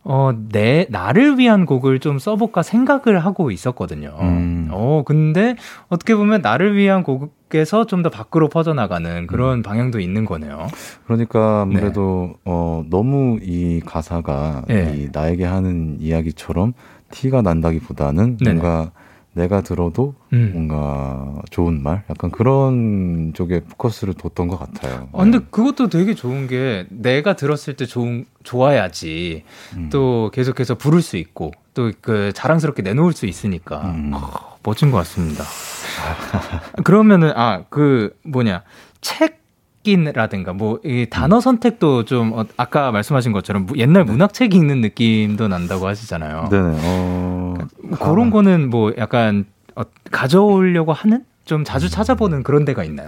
어, 내, 나를 위한 곡을 좀 써볼까 생각을 하고 있었거든요. 음. 어, 근데 어떻게 보면 나를 위한 곡 에서 좀 더 밖으로 퍼져나가는 그런 음. 방향도 있는 거네요. 그러니까 아무래도, 네. 어, 너무 이 가사가 네. 이 나에게 하는 이야기처럼 티가 난다기 보다는 뭔가 내가 들어도 음. 뭔가 좋은 말 약간 그런 쪽에 포커스를 뒀던 것 같아요. 아, 근데 네. 그것도 되게 좋은 게 내가 들었을 때 좋은 좋아야지 음. 또 계속해서 부를 수 있고 또 그 자랑스럽게 내놓을 수 있으니까 음. 어, 멋진 것 같습니다. 그러면은 아 그 뭐냐 책 읽기라든가 뭐 이 단어 음. 선택도 좀 어, 아까 말씀하신 것처럼 옛날 네. 문학책 읽는 느낌도 난다고 하시잖아요. 네네. 어... 그러니까 그런 아... 거는 뭐 약간 어, 가져오려고 하는 좀 자주 음. 찾아보는 그런 데가 있나요?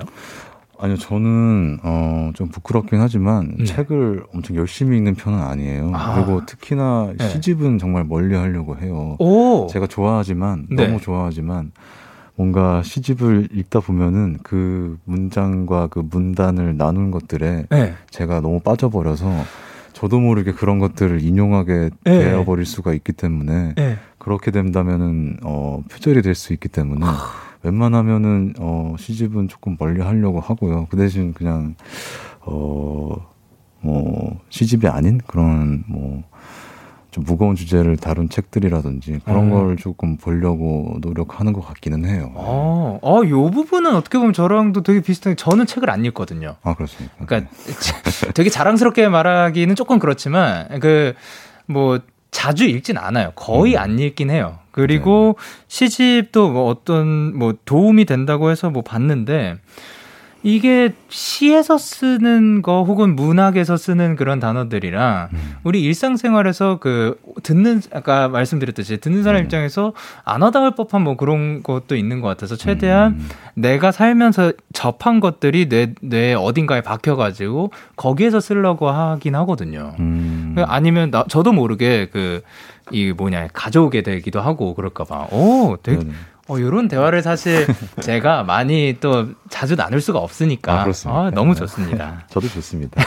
아니요, 저는 어, 좀 부끄럽긴 하지만 네. 책을 엄청 열심히 읽는 편은 아니에요. 아. 그리고 특히나 네. 시집은 정말 멀리 하려고 해요. 오. 제가 좋아하지만 네. 너무 좋아하지만 뭔가 시집을 읽다 보면은 그 문장과 그 문단을 나눈 것들에 네. 제가 너무 빠져버려서 저도 모르게 그런 것들을 인용하게 네. 되어버릴 수가 있기 때문에 네. 그렇게 된다면은 어 표절이 될 수 있기 때문에 웬만하면은 어 시집은 조금 멀리 하려고 하고요. 그 대신 그냥 어뭐 시집이 아닌 그런 뭐 좀 무거운 주제를 다룬 책들이라든지 그런 음. 걸 조금 보려고 노력하는 것 같기는 해요. 아, 아, 요 부분은 어떻게 보면 저랑도 되게 비슷한 게 저는 책을 안 읽거든요. 아, 그렇습니까? 그러니까 네. 되게 자랑스럽게 말하기는 조금 그렇지만 그 뭐 자주 읽진 않아요. 거의 음. 안 읽긴 해요. 그리고 네. 시집도 뭐 어떤 뭐 도움이 된다고 해서 뭐 봤는데 이게 시에서 쓰는 거 혹은 문학에서 쓰는 그런 단어들이랑 음. 우리 일상생활에서 그 듣는 아까 말씀드렸듯이 듣는 사람 음. 입장에서 안 와닿을 법한 뭐 그런 것도 있는 것 같아서 최대한 음. 내가 살면서 접한 것들이 뇌, 뇌 어딘가에 박혀가지고 거기에서 쓰려고 하긴 하거든요. 음. 아니면 나, 저도 모르게 그 이 뭐냐 가져오게 되기도 하고 그럴까봐. 오, 되게. 어, 요런 대화를 사실 제가 많이 또 자주 나눌 수가 없으니까. 아, 그렇습니다. 아, 너무 좋습니다. 저도 좋습니다.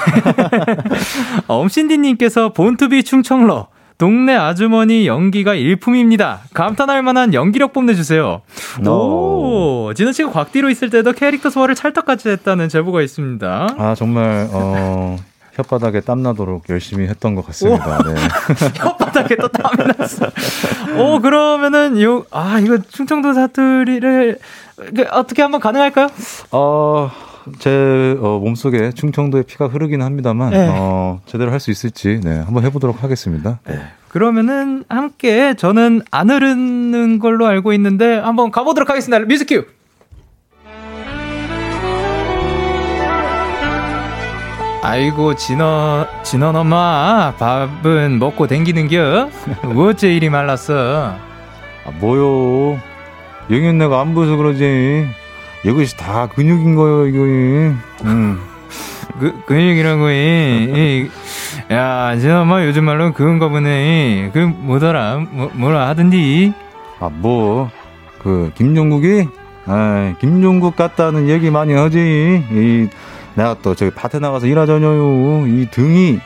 어, 엄신디님께서 본투비 충청러. 동네 아주머니 연기가 일품입니다. 감탄할 만한 연기력 뽐내주세요. 오, 진호 씨가 곽디로 있을 때도 캐릭터 소화를 찰떡같이 했다는 제보가 있습니다. 아, 정말, 어, 혓바닥에 땀 나도록 열심히 했던 것 같습니다. 네. 혓바닥에 또 땀이 났어. 오, 그러면은, 요, 아, 이거 충청도 사투리를 어떻게 한번 가능할까요? 어, 제 어, 몸속에 충청도의 피가 흐르기는 합니다만, 네. 어, 제대로 할 수 있을지, 네, 한번 해보도록 하겠습니다. 네. 그러면은 함께 저는 안 흐르는 걸로 알고 있는데 한번 가보도록 하겠습니다. 뮤직 큐! 아이고 진원 진원 엄마 밥은 먹고 댕기는겨? 어째 이리 말랐어? 아, 뭐요? 영현내가 안 보여서 그러지. 이것이 다 근육인 거요, 이거. 음. 그, 근육이라고, 이, 야, 지나마 요즘 말로 그건가 보네. 그, 뭐더라, 뭐, 뭐라 하던디? 아, 뭐, 그, 김종국이? 아, 김종국 같다는 얘기 많이 하지. 이, 내가 또 저기 밭에 나가서 일하자녀요. 이 등이,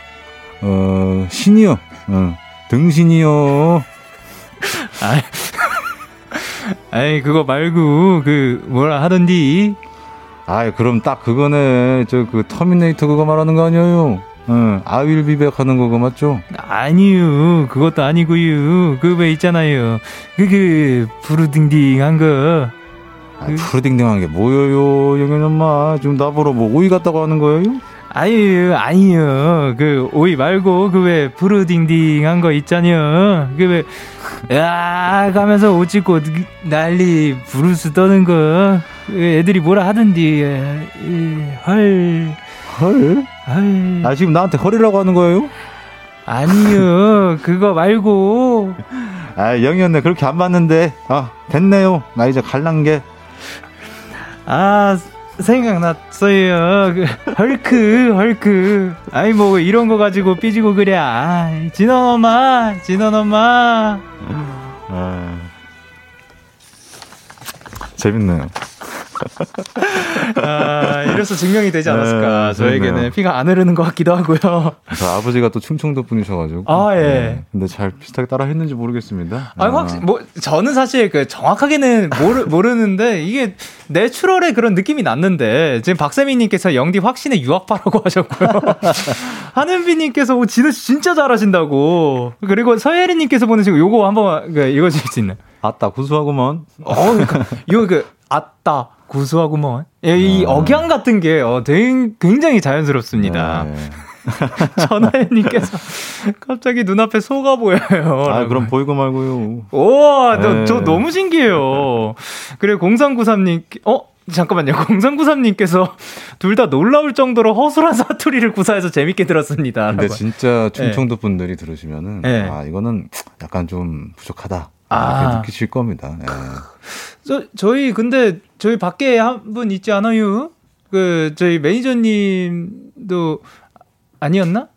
어, 신이요. 어, 등신이요. 아, 아이, 그거 말고, 그, 뭐라 하던디? 아이, 그럼 딱 그거네. 저, 그, 터미네이터 그거 말하는 거 아니에요? 응, I'll be back 하는 거고 맞죠? 아니요, 그것도 아니고요. 그왜 있잖아요. 그, 그, 푸르딩딩한 거. 아, 푸르딩딩한 게 뭐예요, 영현 엄마? 지금 나보러 뭐 오이 같다고 하는 거예요? 아유, 아니요. 그 오이 말고 그 왜 푸르딩딩한 거 있잖여. 그 왜, 야 가면서 옷 찍고 난리 부르스 떠는 거. 그 애들이 뭐라 하던디. 헐. 헐? 헐. 아, 지금 나한테 헐이라고 하는 거예요? 아니요. 그거 말고. 아, 영희 언니 그렇게 안 봤는데. 아, 됐네요. 나 이제 갈란 게. 아, 생각났어요. 그, 헐크, 헐크. 아이, 뭐, 이런 거 가지고 삐지고 그래. 아, 진원 엄마, 진원 엄마. 아, 재밌네요. 아, 이래서 증명이 되지 않았을까. 네, 저에게는 피가 안 흐르는 것 같기도 하고요. 저 아버지가 또 충청도 분이셔가지고. 아, 예. 네, 근데 잘 비슷하게 따라 했는지 모르겠습니다. 아니, 아. 확, 뭐, 저는 사실 그 정확하게는 모르, 모르는데 이게 내추럴의 그런 느낌이 났는데 지금 박세민님께서 영디 확신의 유학파라고 하셨고요. 하은비님께서 오, 진우 씨 진짜 잘하신다고. 그리고 서예리님께서 보내시고 요거 한번 그, 읽어주실 수 있나요? 아따, 구수하구먼. 어, 그러니까, 이거 그, 아따, 구수하구먼. 예, 이 아. 억양 같은 게 어, 굉장히 자연스럽습니다. 네. 전하연님께서 갑자기 눈앞에 소가 보여요. 아, 그럼 보이고 말고요. 오, 네. 저 너무 신기해요. 그래, 0393님, 어? 잠깐만요. 0393님께서 둘 다 놀라울 정도로 허술한 사투리를 구사해서 재밌게 들었습니다. 근데 진짜 충청도 네. 분들이 들으시면은, 네. 아, 이거는 약간 좀 부족하다. 아. 느끼실 겁니다. 네. 저, 저희 근데 저희 밖에 한 분 있지 않아요? 그 저희 매니저님도 아니었나?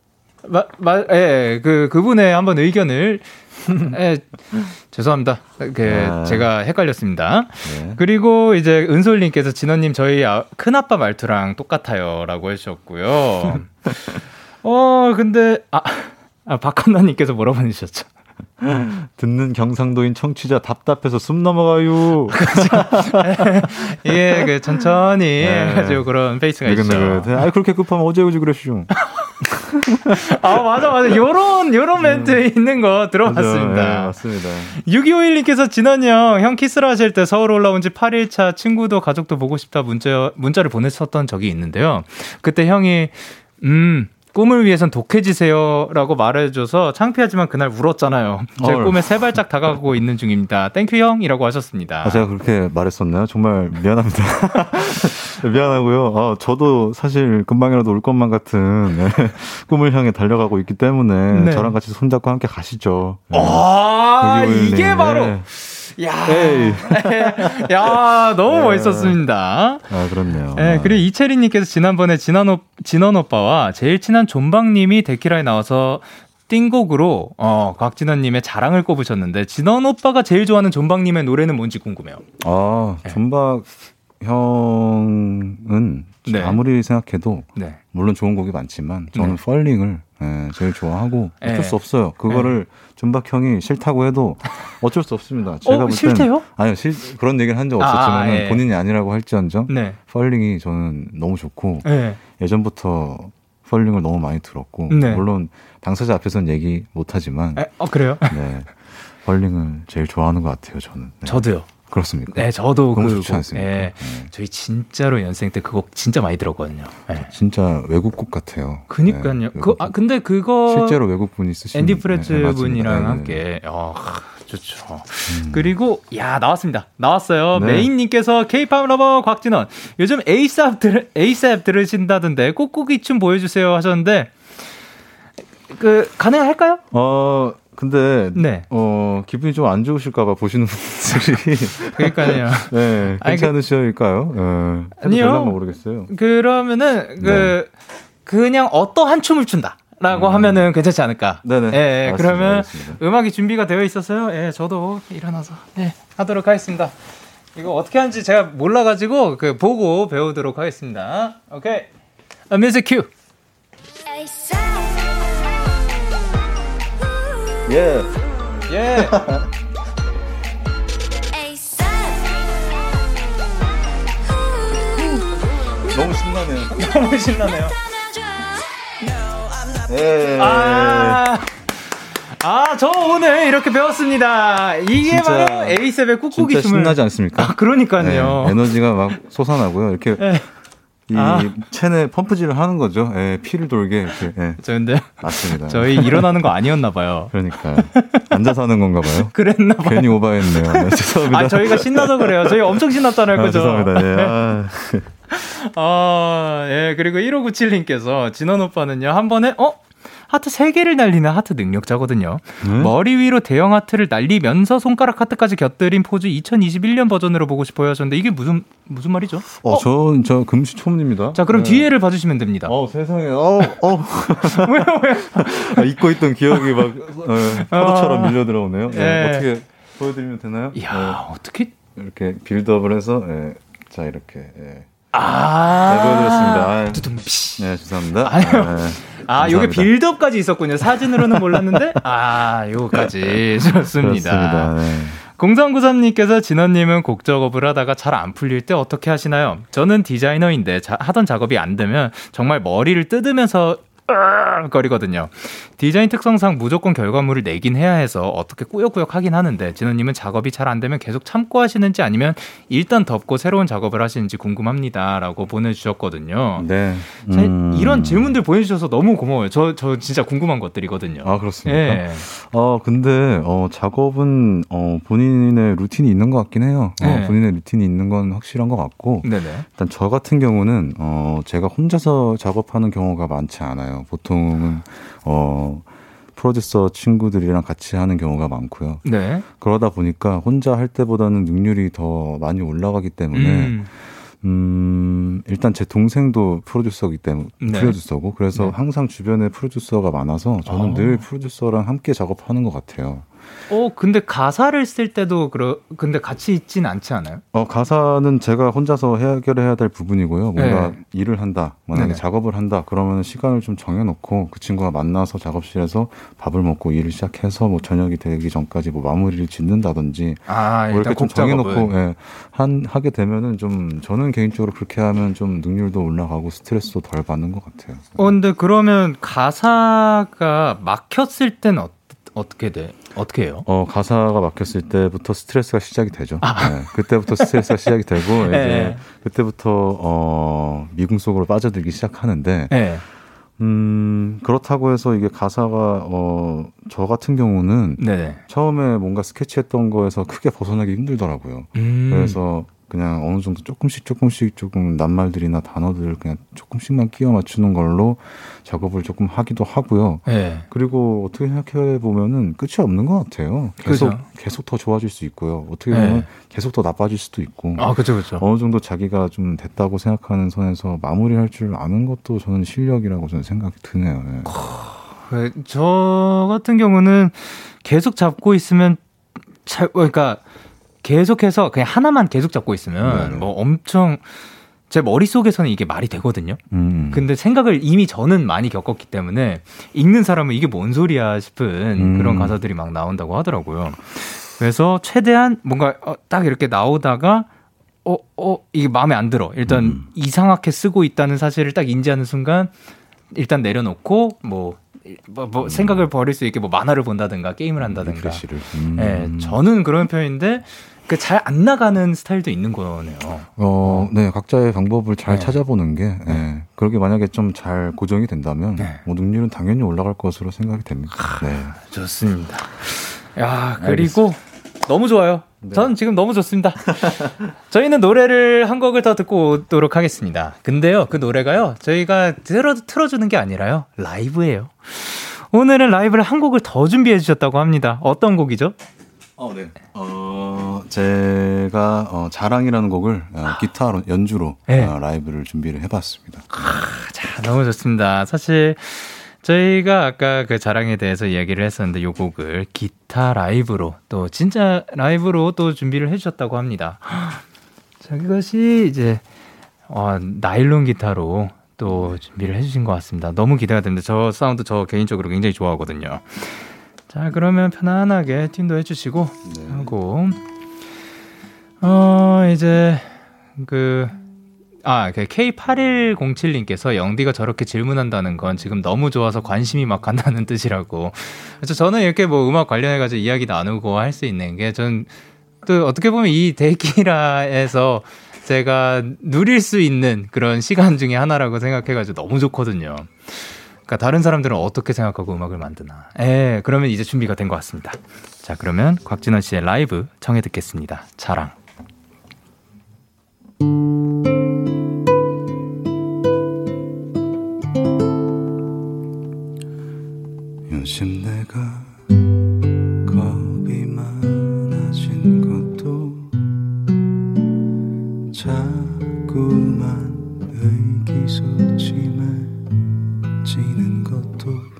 마, 마, 예, 그 그분의 한번 의견을 예, 죄송합니다. 그 아. 제가 헷갈렸습니다. 네. 그리고 이제 은솔님께서 진원님 저희 아, 큰 아빠 말투랑 똑같아요 라고 해주셨고요. 어 근데 아, 아 박한나님께서 뭐라고 보내셨죠? 듣는 경상도인 청취자 답답해서 숨 넘어가요. 예, 그 천천히 네. 아주 그런 페이스가 있죠. 아, 그렇게 급하면 어제 오지 그랬슈. 아, 맞아, 맞아. 요런, 요런 멘트 음. 있는 거 들어봤습니다. 네, 맞습니다. 6251님께서 진언 형, 형 키스를 하실 때 서울 올라온 지 8일차 친구도 가족도 보고 싶다 문자, 문자를 보냈었던 적이 있는데요. 그때 형이, 음, 꿈을 위해선 독해지세요라고 말해줘서 창피하지만 그날 울었잖아요. 제 헐. 꿈에 세 발짝 다가가고 있는 중입니다. Thank you 형이라고 하셨습니다. 아, 제가 그렇게 말했었나요? 정말 미안합니다. 미안하고요. 어, 저도 사실 금방이라도 울 것만 같은 네, 꿈을 향해 달려가고 있기 때문에 네. 저랑 같이 손잡고 함께 가시죠. 네. 아, 이게 바로. 네. 야, 야, 너무 네. 멋있었습니다. 아, 그렇네요. 네, 그리고 이채리님께서 지난번에 진원, 오, 진원 오빠와 제일 친한 존박님이 데키라에 나와서 띵곡으로 어, 곽진원님의 자랑을 꼽으셨는데 진원 오빠가 제일 좋아하는 존박님의 노래는 뭔지 궁금해요. 아, 네. 존박 형은 네. 아무리 생각해도 네. 물론 좋은 곡이 많지만 저는 네. Falling을 네, 제일 좋아하고 어쩔 네. 수 없어요. 그거를 존박 형이 싫다고 해도 어쩔 수 없습니다. 제가 어, 볼 싫대요? 아니요, 실, 그런 얘기를 한 적 없었지만 아, 예. 본인이 아니라고 할지언정 네. Falling이 저는 너무 좋고 네. 예전부터 Falling을 너무 많이 들었고 네. 물론 당사자 앞에서는 얘기 못하지만 어 그래요? 네, Falling을 제일 좋아하는 것 같아요. 저는. 네. 저도요. 그렇습니까? 네, 저도 그 좋지 않습니까? 예, 네. 저희 진짜로 연습생 때 그 곡 진짜 많이 들었거든요. 네. 진짜 외국 곡 같아요. 그니까요. 네, 그, 아, 근데 그거 실제로 외국 분이 쓰신 Andy Platts 네, 분이랑 네, 네, 함께 어, 좋죠. 음. 그리고 야 나왔습니다. 나왔어요. 메인님께서 K-pop lover 곽진언 요즘 ASAP 들 ASAP 들으신다던데 꾹꾹이 춤 보여주세요 하셨는데 그 가능할까요? 어 근데 네. 어 기분이 좀 안 좋으실까봐 보시는 분들이 그러니까요. 네, 괜찮으실까요? 네, 아니요. 모르겠어요. 그러면은 그 네. 그냥 어떠한 춤을 춘다. 라고 음. 하면은 괜찮지 않을까? 네네. 예, 예 그러면 알겠습니다. 음악이 준비가 되어 있어서요. 예, 저도 일어나서 예, 하도록 하겠습니다. 이거 어떻게 하는지 제가 몰라가지고 그 보고 배우도록 하겠습니다. 오케이. 아, 뮤직 큐. 예. 예. 너무 신나네요. 너무 신나네요. 예. 아. 아, 저 오늘 이렇게 배웠습니다. 이게 바로 에이셉의 꾹꾹이 춤을. 신나지 않습니까? 아, 그러니까요. 네, 에너지가 막 솟아나고요. 이렇게 네. 이 아. 체내 펌프질을 하는 거죠. 예, 피를 돌게 이렇게. 예. 저 근데 맞습니다. 저희 일어나는 거 아니었나 봐요. 그러니까 앉아서 하는 건가 봐요. 그랬나 봐요. 괜히 오바했네요. 네, 죄송합니다. 아, 저희가 신나서 그래요. 저희 엄청 신났잖아요. 아, 그죠? 죄송합니다. 예. 아. 아, 예. 그리고 1597님께서 진언 오빠는요. 한 번에 어? 하트 3개를 날리는 하트 능력자거든요. 네? 머리 위로 대형 하트를 날리면서 손가락 하트까지 곁들인 포즈 2021년 버전으로 보고 싶어요 하셨는데 이게 무슨 무슨 말이죠? 어, 어? 저, 저 금시초문입니다. 자, 그럼 네. 뒤에를 봐주시면 됩니다. 어, 세상에. 어, 어. 왜요, 왜요? 아, 잊고 있던 기억이 막, 어, 파도처럼 밀려 들어오네요. 네. 네. 어떻게 보여드리면 되나요? 이야, 네. 어떻게. 이렇게 빌드업을 해서, 예. 자, 이렇게, 예. 아. 네, 보여드렸습니다. 아, 네, 죄송합니다. 아유. 네. 아, 요게 빌드업까지 있었군요. 사진으로는 몰랐는데, 아, 요거까지. 좋습니다. 네. 0393님께서 진원님은 곡 작업을 하다가 잘 안 풀릴 때 어떻게 하시나요? 저는 디자이너인데 자, 하던 작업이 안 되면 정말 머리를 뜯으면서 거리거든요. 디자인 특성상 무조건 결과물을 내긴 해야 해서 어떻게 꾸역꾸역 하긴 하는데 진우님은 작업이 잘 안 되면 계속 참고 하시는지 아니면 일단 덮고 새로운 작업을 하시는지 궁금합니다라고 보내주셨거든요. 네. 음... 이런 질문들 보내주셔서 너무 고마워요. 저, 저 진짜 궁금한 것들이거든요. 아 그렇습니까? 예. 어 근데 어 작업은 어 본인의 루틴이 있는 것 같긴 해요. 어, 네. 본인의 루틴이 있는 건 확실한 것 같고 네네. 일단 저 같은 경우는 어 제가 혼자서 작업하는 경우가 많지 않아요. 보통은 어 프로듀서 친구들이랑 같이 하는 경우가 많고요. 네. 그러다 보니까 혼자 할 때보다는 능률이 더 많이 올라가기 때문에 음. 음, 일단 제 동생도 프로듀서기 때문에 네. 프로듀서고 그래서 네. 항상 주변에 프로듀서가 많아서 저는 아. 늘 프로듀서랑 함께 작업하는 것 같아요. 어, 근데 가사를 쓸 때도 그러 근데 같이 있진 않지 않아요? 어, 가사는 제가 혼자서 해결해야 될 부분이고요. 뭔가 네. 일을 한다, 만약에 네네. 작업을 한다, 그러면 시간을 좀 정해놓고 그 친구가 만나서 작업실에서 밥을 먹고 일을 시작해서 뭐 저녁이 되기 전까지 뭐 마무리를 짓는다든지 아, 뭐 이렇게 좀 정해놓고 예, 한 하게 되면은 좀 저는 개인적으로 그렇게 하면 좀 능률도 올라가고 스트레스도 덜 받는 것 같아요. 어, 근데 그러면 가사가 막혔을 땐 어, 어떻게 돼? 어떻게 해요? 어, 가사가 막혔을 때부터 스트레스가 시작이 되죠. 아. 네, 그때부터 스트레스가 시작이 되고, 이제 네. 그때부터, 어, 미궁 속으로 빠져들기 시작하는데, 네. 음, 그렇다고 해서 이게 가사가, 어, 저 같은 경우는 네 처음에 뭔가 스케치했던 거에서 크게 벗어나기 힘들더라고요. 음. 그래서 그냥 어느 정도 조금씩 조금씩 조금 낱말들이나 단어들을 그냥 조금씩만 끼워 맞추는 걸로 작업을 조금 하기도 하고요. 네. 그리고 어떻게 생각해 보면은 끝이 없는 것 같아요. 계속 그죠? 계속 더 좋아질 수 있고요. 어떻게 보면 네. 계속 더 나빠질 수도 있고. 아, 그렇죠, 그렇죠. 어느 정도 자기가 좀 됐다고 생각하는 선에서 마무리할 줄 아는 것도 저는 실력이라고 저는 생각이 드네요. 네. 저 같은 경우는 계속 잡고 있으면 잘, 그러니까 계속해서 그냥 하나만 계속 잡고 있으면 네 뭐 엄청 제 머릿속에서는 이게 말이 되거든요. 음. 근데 생각을 이미 저는 많이 겪었기 때문에 읽는 사람은 이게 뭔 소리야 싶은 음. 그런 가사들이 막 나온다고 하더라고요. 그래서 최대한 뭔가 어, 딱 이렇게 나오다가 어, 어, 이게 마음에 안 들어. 일단 음. 이상하게 쓰고 있다는 사실을 딱 인지하는 순간 일단 내려놓고 뭐, 뭐, 뭐 음. 생각을 버릴 수 있게 뭐 만화를 본다든가 게임을 한다든가. 음. 네, 저는 그런 편인데 그 잘 안 나가는 스타일도 있는 거네요. 어, 네, 각자의 방법을 잘 네. 찾아보는 게, 네. 네. 그렇게 만약에 좀 잘 고정이 된다면, 네. 뭐 능률은 당연히 올라갈 것으로 생각이 됩니다. 네. 좋습니다. 야, 그리고 알겠습니다. 너무 좋아요. 네. 저는 지금 너무 좋습니다. 저희는 노래를 한 곡을 더 듣고 오도록 하겠습니다. 근데요, 그 노래가요, 저희가 틀어, 틀어주는 게 아니라요, 라이브예요. 오늘은 라이브를 한 곡을 더 준비해 주셨다고 합니다. 어떤 곡이죠? 어, 네. 어, 제가 어, 자랑이라는 곡을 어, 기타 연주로 네. 어, 라이브를 준비를 해봤습니다. 아, 자, 너무 좋습니다. 사실 저희가 아까 그 자랑에 대해서 이야기를 했었는데 요 곡을 기타 라이브로 또 진짜 라이브로 또 준비를 해주셨다고 합니다. 자, 이것이 이제 어, 나일론 기타로 또 준비를 해주신 것 같습니다. 너무 기대가 됩니다. 저 사운드 저 개인적으로 굉장히 좋아하거든요. 자, 그러면 편안하게 튠도 해주시고 네. 하고 어 이제 그 아, 그 K8107님께서 영디가 저렇게 질문한다는 건 지금 너무 좋아서 관심이 막 간다는 뜻이라고. 그래서 저는 이렇게 뭐 음악 관련해가지고 이야기 나누고 할 수 있는 게 전 또 어떻게 보면 이 데키라에서 제가 누릴 수 있는 그런 시간 중에 하나라고 생각해가지고 너무 좋거든요. 그러니까 다른 사람들은 어떻게 생각하고 음악을 만드나. 예, 그러면 이제 준비가 된 것 같습니다. 자, 그러면 곽진원 씨의 라이브 청해 듣겠습니다. 자랑. 요즘 내가 겁이 많아진 것도 자꾸만 의기소침해 지는 것도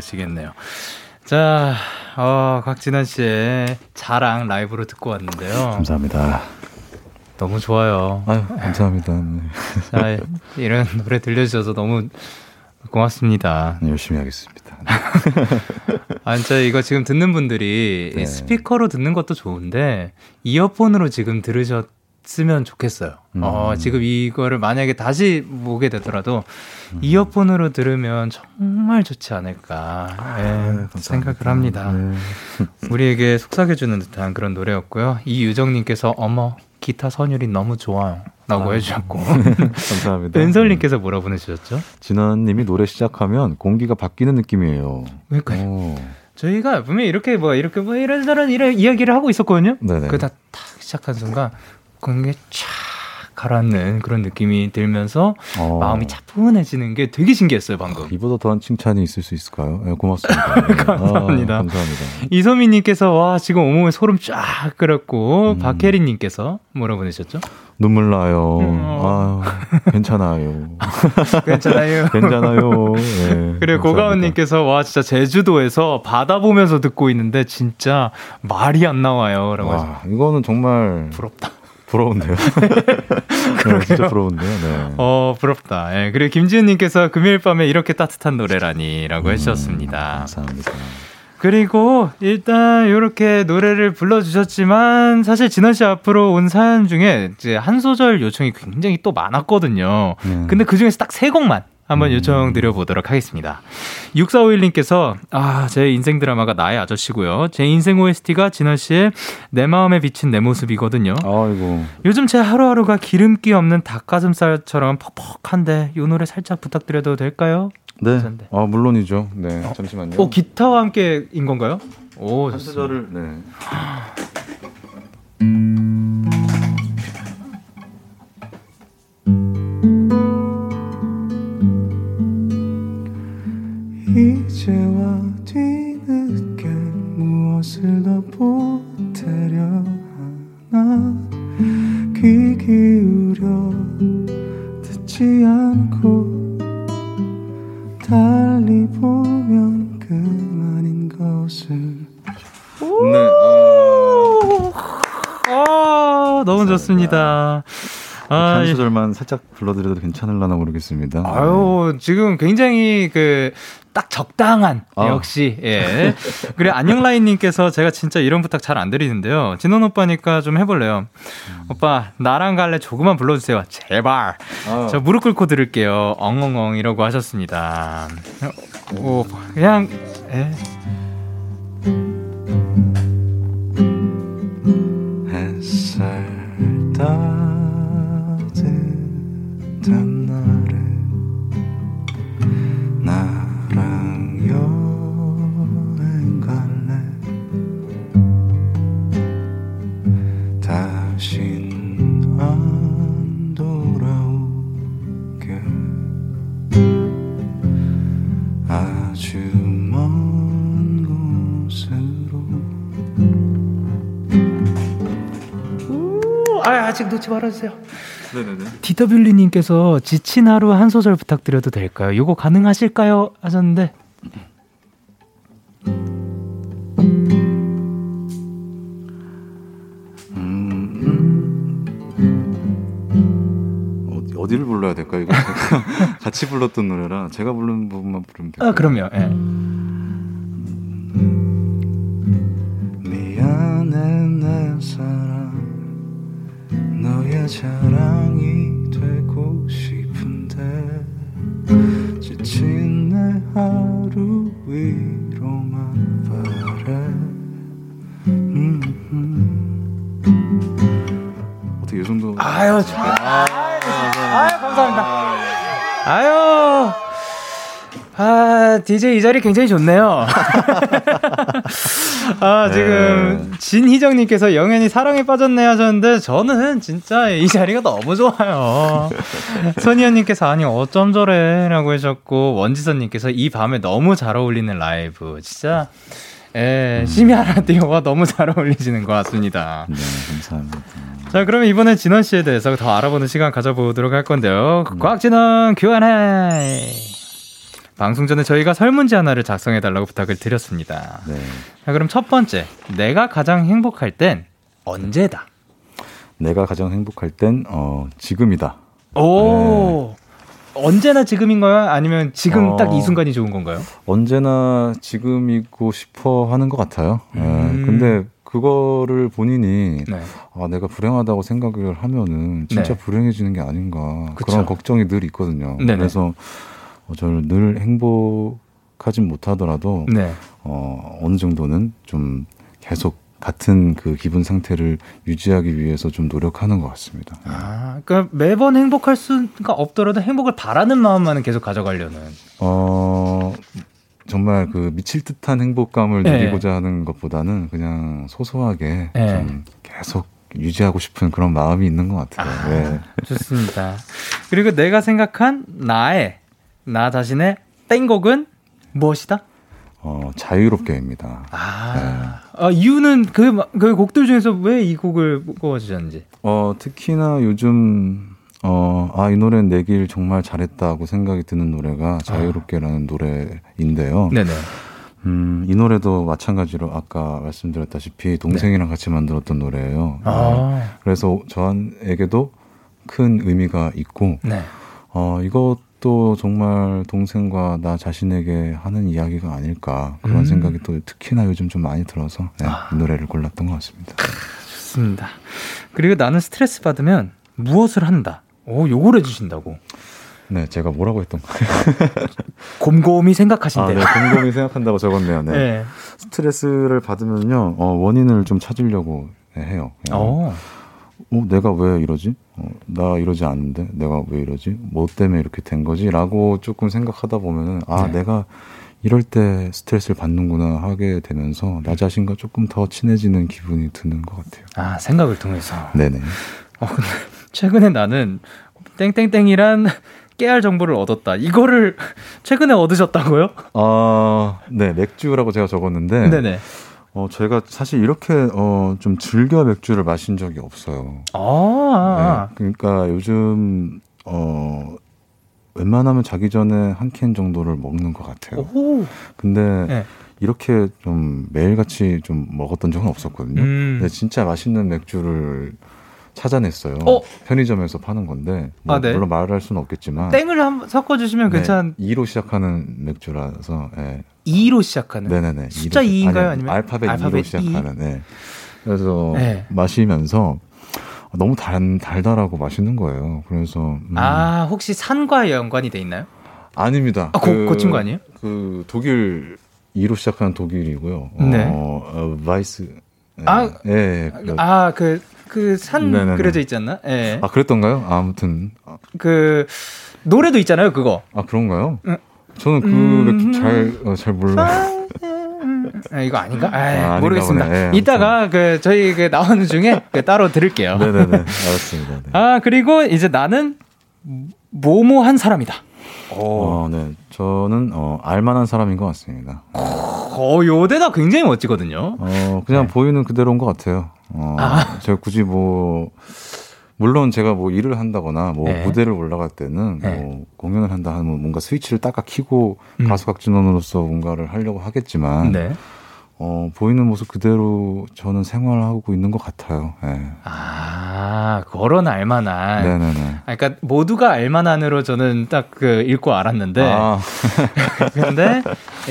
쉬겠네요. 자, 어, 곽진원 씨의 자랑 라이브로 듣고 왔는데요. 감사합니다. 너무 좋아요. 아유, 감사합니다. 네. 자, 이런 노래 들려주셔서 너무 고맙습니다. 네, 열심히 하겠습니다. 아, 진짜 이거 지금 듣는 분들이 네. 스피커로 듣는 것도 좋은데, 이어폰으로 지금 들으셨, 쓰면 좋겠어요. 음. 어, 지금 이거를 만약에 다시 보게 되더라도 음. 이어폰으로 들으면 정말 좋지 않을까 네, 생각을 합니다. 네. 우리에게 속삭여주는 듯한 그런 노래였고요. 이유정님께서 어머 기타 선율이 너무 좋아요. 라고 아, 해주셨고. 감사합니다. 은설님께서 뭐라 보내주셨죠? 진원님이 노래 시작하면 공기가 바뀌는 느낌이에요. 그러니까요. 저희가 분명히 이렇게 뭐, 이렇게 뭐 이런저런 이런 이야기를 하고 있었거든요. 네네. 그다 딱 시작한 순간 그게 촥 가라앉는 그런 느낌이 들면서 어. 마음이 차분해지는 게 되게 신기했어요 방금. 이보다 더한 칭찬이 있을 수 있을까요? 네, 고맙습니다. 네. 감사합니다. 아, 감사합니다. 이소민님께서 와 지금 온몸에 소름 쫙 끓었고 음. 박혜린님께서 뭐라 보내셨죠? 눈물 나요. 음, 어. 아 괜찮아요. 괜찮아요. 괜찮아요. 네, 그리고 고가은님께서 와 진짜 제주도에서 바다 보면서 듣고 있는데 진짜 말이 안 나와요.라고. 와 이거는 정말 부럽다. 부러운데요. 네, 진짜 부러운데요. 네. 어, 부럽다. 예, 그리고 김지은님께서 금요일 밤에 이렇게 따뜻한 노래라니라고 음, 해주셨습니다. 감사합니다. 그리고 일단 이렇게 노래를 불러주셨지만 사실 진원 씨 앞으로 온 사연 중에 이제 한 소절 요청이 굉장히 또 많았거든요. 음. 근데 그 중에서 딱 세 곡만 한번 음. 요청드려 보도록 하겠습니다. 6451님께서 아, 제 인생 드라마가 나의 아저씨고요. 제 인생 OST가 진원 씨의 내 마음에 비친 내 모습이거든요. 아이고. 요즘 제 하루하루가 기름기 없는 닭가슴살처럼 퍽퍽한데 이 노래 살짝 부탁드려도 될까요? 네. 아, 물론이죠. 네. 어? 잠시만요. 어, 기타와 함께인 건가요? 오, 한 소절을 네. 이제와 뒤늦게 무엇을 더 보태려 하나 귀 기울여 듣지 않고 달리 보면 그만인 것을 네. 아, 아 너무 좋습니다. 아, 한 소절만 살짝 불러드려도 괜찮을라나 모르겠습니다. 아유, 지금 굉장히 그, 딱 적당한, 아. 역시, 예. 그래, 안녕 라인님께서 제가 진짜 이런 부탁 잘 안 드리는데요. 진원 오빠니까 좀 해볼래요. 음. 오빠, 나랑 갈래 조금만 불러주세요. 제발. 아. 저 무릎 꿇고 들을게요. 엉엉엉 이라고 하셨습니다. 오, 그냥, 예. 햇살 따 따뜻한 날에 나랑 여행 갈래? 다신 안 돌아오게. 아주 먼 곳으로. 아 아직 놓지 말아주세요 네네네. DW님께서 지친 하루 한 소절 부탁드려도 될까요? 요거 가능하실까요? 하셨는데. 음, 어디, 어디를 불러야 될까요? 이거 같이 불렀던 노래라 제가 부른 부분만 부르면 될까요? 아, 그럼요. 예. 자랑이 되고 싶은데 지친 내 하루 위로만 바래. 음, 음. 어떻게 이 정도? 아유 좋아 아, 아유 감사합니다. 아유 아, DJ 이 자리 굉장히 좋네요. 아, 지금, 네. 진희정 님께서 영현이 사랑에 빠졌네 하셨는데, 저는 진짜 이 자리가 너무 좋아요. 손희연 님께서, 아니, 어쩜 저래? 라고 하셨고, 원지선 님께서 이 밤에 너무 잘 어울리는 라이브. 진짜, 예, 음. 심야 라디오와 너무 잘 어울리시는 것 같습니다. 네, 감사합니다. 자, 그러면 이번엔 진원 씨에 대해서 더 알아보는 시간 가져보도록 할 건데요. 음. 곽진원 교환해! 방송 전에 저희가 설문지 하나를 작성해 달라고 부탁을 드렸습니다. 네. 자, 그럼 첫 번째, 내가 가장 행복할 땐 언제다? 내가 가장 행복할 땐 어, 지금이다. 오. 네. 언제나 지금인가요? 아니면 지금 어, 딱이 순간이 좋은 건가요? 언제나 지금이고 싶어 하는 것 같아요. 네. 음. 네. 근데 그거를 본인이 네. 아 내가 불행하다고 생각을 하면은 진짜 네. 불행해지는 게 아닌가 그쵸. 그런 걱정이 늘 있거든요. 네네. 그래서 어, 저는 늘 행복하진 못하더라도 네. 어, 어느 정도는 좀 계속 같은 그 기분 상태를 유지하기 위해서 좀 노력하는 것 같습니다. 아, 그러니까 매번 행복할 수가 없더라도 행복을 바라는 마음만은 계속 가져가려는. 어, 정말 그 미칠 듯한 행복감을 네. 누리고자 하는 것보다는 그냥 소소하게 네. 좀 계속 유지하고 싶은 그런 마음이 있는 것 같아요. 아, 네. 좋습니다. 그리고 내가 생각한 나의 나 자신의 땡곡은 무엇이다? 어, 자유롭게입니다. 아, 네. 아 이유는 그, 그 곡들 중에서 왜 이 곡을 꼽아주셨는지? 어, 특히나 요즘, 어, 아, 이 노래는 내길 정말 잘했다고 생각이 드는 노래가 자유롭게라는 아. 노래인데요. 네네. 음, 이 노래도 마찬가지로 아까 말씀드렸다시피 동생이랑 네. 같이 만들었던 노래예요. 아. 그래서 저한에게도 큰 의미가 있고, 네. 어, 이것 또 정말 동생과 나 자신에게 하는 이야기가 아닐까 그런 음. 생각이 또 특히나 요즘 좀 많이 들어서 네, 아. 이 노래를 골랐던 것 같습니다. 좋습니다. 그리고 나는 스트레스 받으면 무엇을 한다. 오, 요걸 해주신다고. 네, 제가 뭐라고 했던 거예요? 곰곰이 생각하신대요. 아, 네, 곰곰이 생각한다고 적었네요. 네. 네. 스트레스를 받으면요, 어, 원인을 좀 찾으려고 해요. 어. 어, 내가 왜 이러지? 어, 나 이러지 않는데 내가 왜 이러지? 뭐 때문에 이렇게 된 거지? 라고 조금 생각하다 보면은 아, 네. 내가 이럴 때 스트레스를 받는구나 하게 되면서 나 자신과 조금 더 친해지는 기분이 드는 것 같아요. 아, 생각을 통해서. 네네. 어, 근데 최근에 나는 땡땡땡이란 깨알 정보를 얻었다. 이거를 최근에 얻으셨다고요? 아, 네, 맥주라고 제가 적었는데. 네네. 어, 제가 사실 이렇게, 어, 좀 즐겨 맥주를 마신 적이 없어요. 아. 네, 그러니까 요즘, 어, 웬만하면 자기 전에 한 캔 정도를 먹는 것 같아요. 오. 근데 네. 이렇게 좀 매일같이 좀 먹었던 적은 없었거든요. 음. 근데 진짜 맛있는 맥주를 찾아냈어요. 어? 편의점에서 파는 건데 뭐 아, 네. 물론 말할 수는 없겠지만 땡을 한번 섞어주시면 네, 괜찮. 2로 시작하는 맥주라서 예. 2로 시작하는. 네네네. 숫자 2인가요? 아니면, 아니면 알파벳, 알파벳 2로 시작하는. 네. 그래서 네. 마시면서 너무 달, 달달하고 맛있는 거예요. 그래서 음. 아 혹시 산과 연관이 돼 있나요? 아닙니다. 아, 그, 고친 거 아니에요? 그 독일 2로 시작하는 독일이고요. 네. 어, 어 바이스. 네. 아, 예. 네, 아그 그 산 그려져 있지 않나? 예. 아 그랬던가요? 아무튼 그 노래도 있잖아요, 그거. 아 그런가요? 응. 저는 그 음... 잘잘 어, 몰라요. 아, 이거 아닌가? 아, 모르겠습니다. 네, 이따가 그 저희 그 나오는 중에 그 따로 들을게요. 네네네. 알았습니다. 네. 아 그리고 이제 나는 뭐뭐한 사람이다. 어, 네. 저는 어, 알만한 사람인 것 같습니다. 어, 요대다 굉장히 멋지거든요. 어, 그냥 네. 보이는 그대로인 것 같아요. 어, 아. 제가 굳이 뭐 물론 제가 뭐 일을 한다거나 뭐 네. 무대를 올라갈 때는 네. 뭐 공연을 한다 하면 뭔가 스위치를 딱딱 키고 음. 가수 각진원으로서 뭔가를 하려고 하겠지만 네. 어, 보이는 모습 그대로 저는 생활하고 있는 것 같아요. 네. 아, 그런 알만한. 네네네. 아, 그러니까 모두가 알만한으로 저는 딱 그 읽고 알았는데. 아. 근데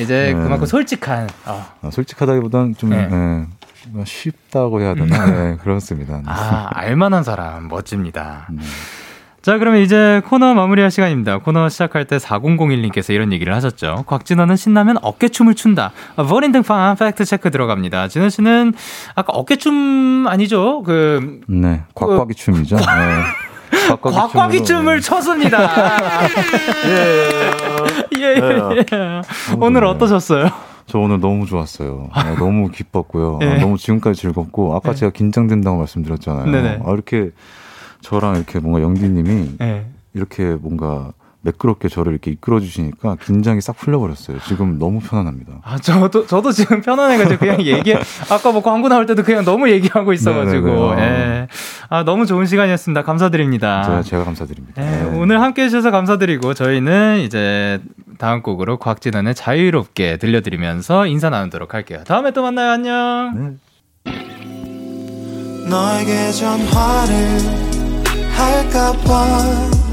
이제 네. 그만큼 솔직한. 어. 아, 솔직하다기보다는 좀 네. 네. 쉽다고 해야 되나? 네, 그렇습니다. 아, 알만한 사람 멋집니다. 네. 자, 그러면 이제 코너 마무리할 시간입니다. 코너 시작할 때 4001님께서 이런 얘기를 하셨죠. 곽진원은 신나면 어깨춤을 춘다. 버린 등판 팩트 체크 들어갑니다. 진원 씨는 아까 어깨춤 아니죠? 그. 네, 곽곽이 춤이죠. 네. 곽곽이 춤을 췄습니다. 예, 예, 예. 예. 오늘 어떠셨어요? 저 오늘 너무 좋았어요. 아, 너무 기뻤고요. 네. 아, 너무 지금까지 즐겁고 아까 네. 제가 긴장된다고 말씀드렸잖아요. 네네. 아, 이렇게 저랑 이렇게 뭔가 영디님이 네. 이렇게 뭔가 매끄럽게 저를 이렇게 이끌어 주시니까 긴장이 싹 풀려버렸어요. 지금 너무 편안합니다. 아 저도 저도 지금 편안해가지고 그냥 얘기 아까 뭐 광고 나올 때도 그냥 너무 얘기하고 있어가지고 예. 아 너무 좋은 시간이었습니다. 감사드립니다. 제가, 제가 감사드립니다. 예, 네. 오늘 함께 해 주셔서 감사드리고 저희는 이제 다음 곡으로 곽진원의 자유롭게 들려드리면서 인사 나누도록 할게요. 다음에 또 만나요. 안녕. 네. 너에게 전화를 할까봐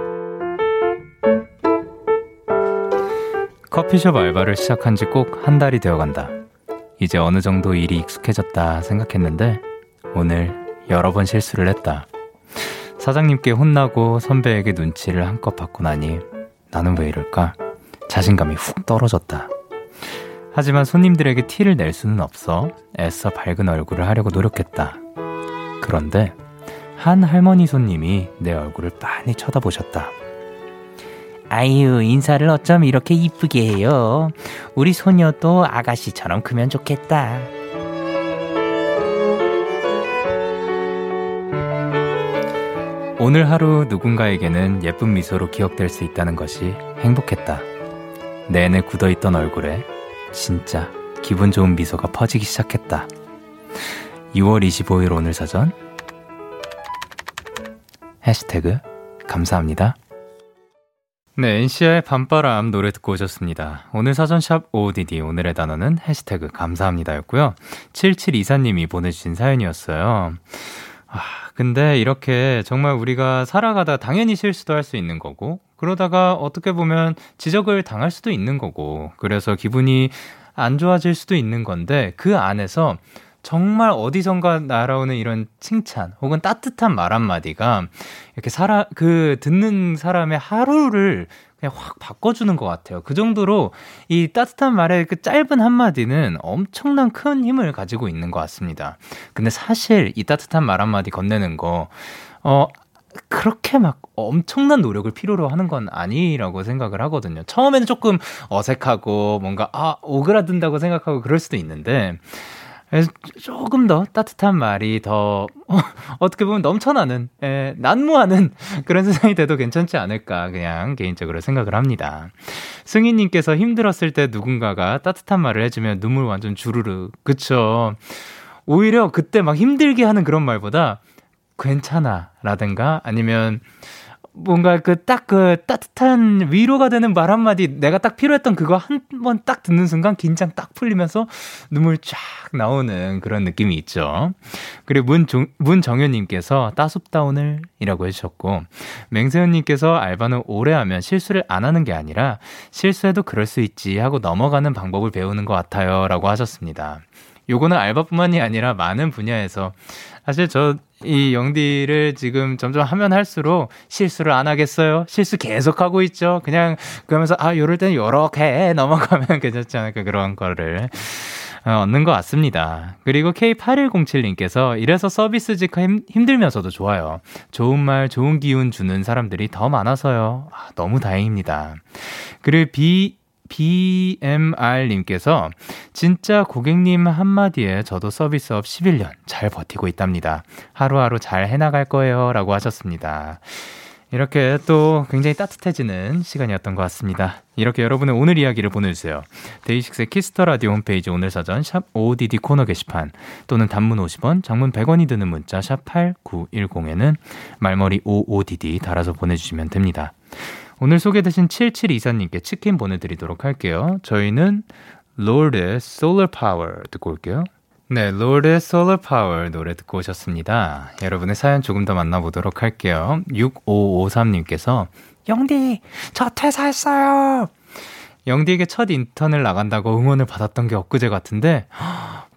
커피숍 알바를 시작한 지 꼭 한 달이 되어 간다. 이제 어느 정도 일이 익숙해졌다 생각했는데 오늘 여러 번 실수를 했다. 사장님께 혼나고 선배에게 눈치를 한껏 받고 나니 나는 왜 이럴까? 자신감이 훅 떨어졌다. 하지만 손님들에게 티를 낼 수는 없어 애써 밝은 얼굴을 하려고 노력했다. 그런데 한 할머니 손님이 내 얼굴을 빤히 쳐다보셨다. 아유, 인사를 어쩜 이렇게 이쁘게 해요. 우리 소녀도 아가씨처럼 크면 좋겠다. 오늘 하루 누군가에게는 예쁜 미소로 기억될 수 있다는 것이 행복했다. 내내 굳어있던 얼굴에 진짜 기분 좋은 미소가 퍼지기 시작했다. 6월 25일 오늘 사전 해시태그 감사합니다. 네, NC의 밤바람 노래 듣고 오셨습니다. 오늘 사전샵 ODD 오늘의 단어는 해시태그 감사합니다였고요. 7724님이 보내주신 사연이었어요. 아, 근데 이렇게 정말 우리가 살아가다 당연히 실수도 할 수 있는 거고, 그러다가 어떻게 보면 지적을 당할 수도 있는 거고, 그래서 기분이 안 좋아질 수도 있는 건데, 그 안에서 정말 어디선가 날아오는 이런 칭찬 혹은 따뜻한 말 한마디가 이렇게 사람, 그 듣는 사람의 하루를 그냥 확 바꿔주는 것 같아요. 그 정도로 이 따뜻한 말의 그 짧은 한마디는 엄청난 큰 힘을 가지고 있는 것 같습니다. 근데 사실 이 따뜻한 말 한마디 건네는 거, 어, 그렇게 막 엄청난 노력을 필요로 하는 건 아니라고 생각을 하거든요. 처음에는 조금 어색하고 뭔가, 아, 오그라든다고 생각하고 그럴 수도 있는데, 조금 더 따뜻한 말이 더 어, 떻게 보면 넘쳐나는 에, 난무하는 그런 세상이 돼도 괜찮지 않을까 그냥 개인적으로 생각을 합니다. 승희님께서 힘들었을 때 누군가가 따뜻한 말을 해주면 눈물 완전 주르르 그쵸? 오히려 그때 막 힘들게 하는 그런 말보다 괜찮아라든가 아니면 뭔가 그 딱그 그 따뜻한 위로가 되는 말 한마디 내가 딱 필요했던 그거 한 번 딱 듣는 순간 긴장 딱 풀리면서 눈물 쫙 나오는 그런 느낌이 있죠. 그리고 문종, 문정현님께서 따숩다 오늘 이라고 해주셨고 맹세현님께서 알바는 오래 하면 실수를 안 하는 게 아니라 실수해도 그럴 수 있지 하고 넘어가는 방법을 배우는 것 같아요 라고 하셨습니다. 요거는 알바뿐만이 아니라 많은 분야에서 사실 저 이 영디를 지금 점점 하면 할수록 실수를 안 하겠어요. 실수 계속 하고 있죠. 그냥 그러면서 아 요럴 때는 요렇게 넘어가면 괜찮지 않을까 그런 거를 어, 얻는 것 같습니다. 그리고 K8107님께서 이래서 서비스직 힘, 힘들면서도 좋아요. 좋은 말, 좋은 기운 주는 사람들이 더 많아서요. 아, 너무 다행입니다. 그리고 B BMR님께서 진짜 고객님 한마디에 저도 서비스업 11년 잘 버티고 있답니다. 하루하루 잘 해나갈 거예요. 라고 하셨습니다. 이렇게 또 굉장히 따뜻해지는 시간이었던 것 같습니다. 이렇게 여러분의 오늘 이야기를 보내주세요. DAY6의 Kiss the Radio 홈페이지 오늘 사전 샵 ODD 코너 게시판 또는 단문 50원, 장문 100원이 드는 문자 샵 8910에는 말머리 OODD 달아서 보내주시면 됩니다. 오늘 소개되신 7724님께 치킨 보내드리도록 할게요. 저희는 롤드의 Solar Power 듣고 올게요. 네, 롤의 Solar Power 노래 듣고 오셨습니다. 여러분의 사연 조금 더 만나보도록 할게요. 6553님께서 영디, 저 퇴사했어요! 영디에게 첫 인턴을 나간다고 응원을 받았던 게 엊그제 같은데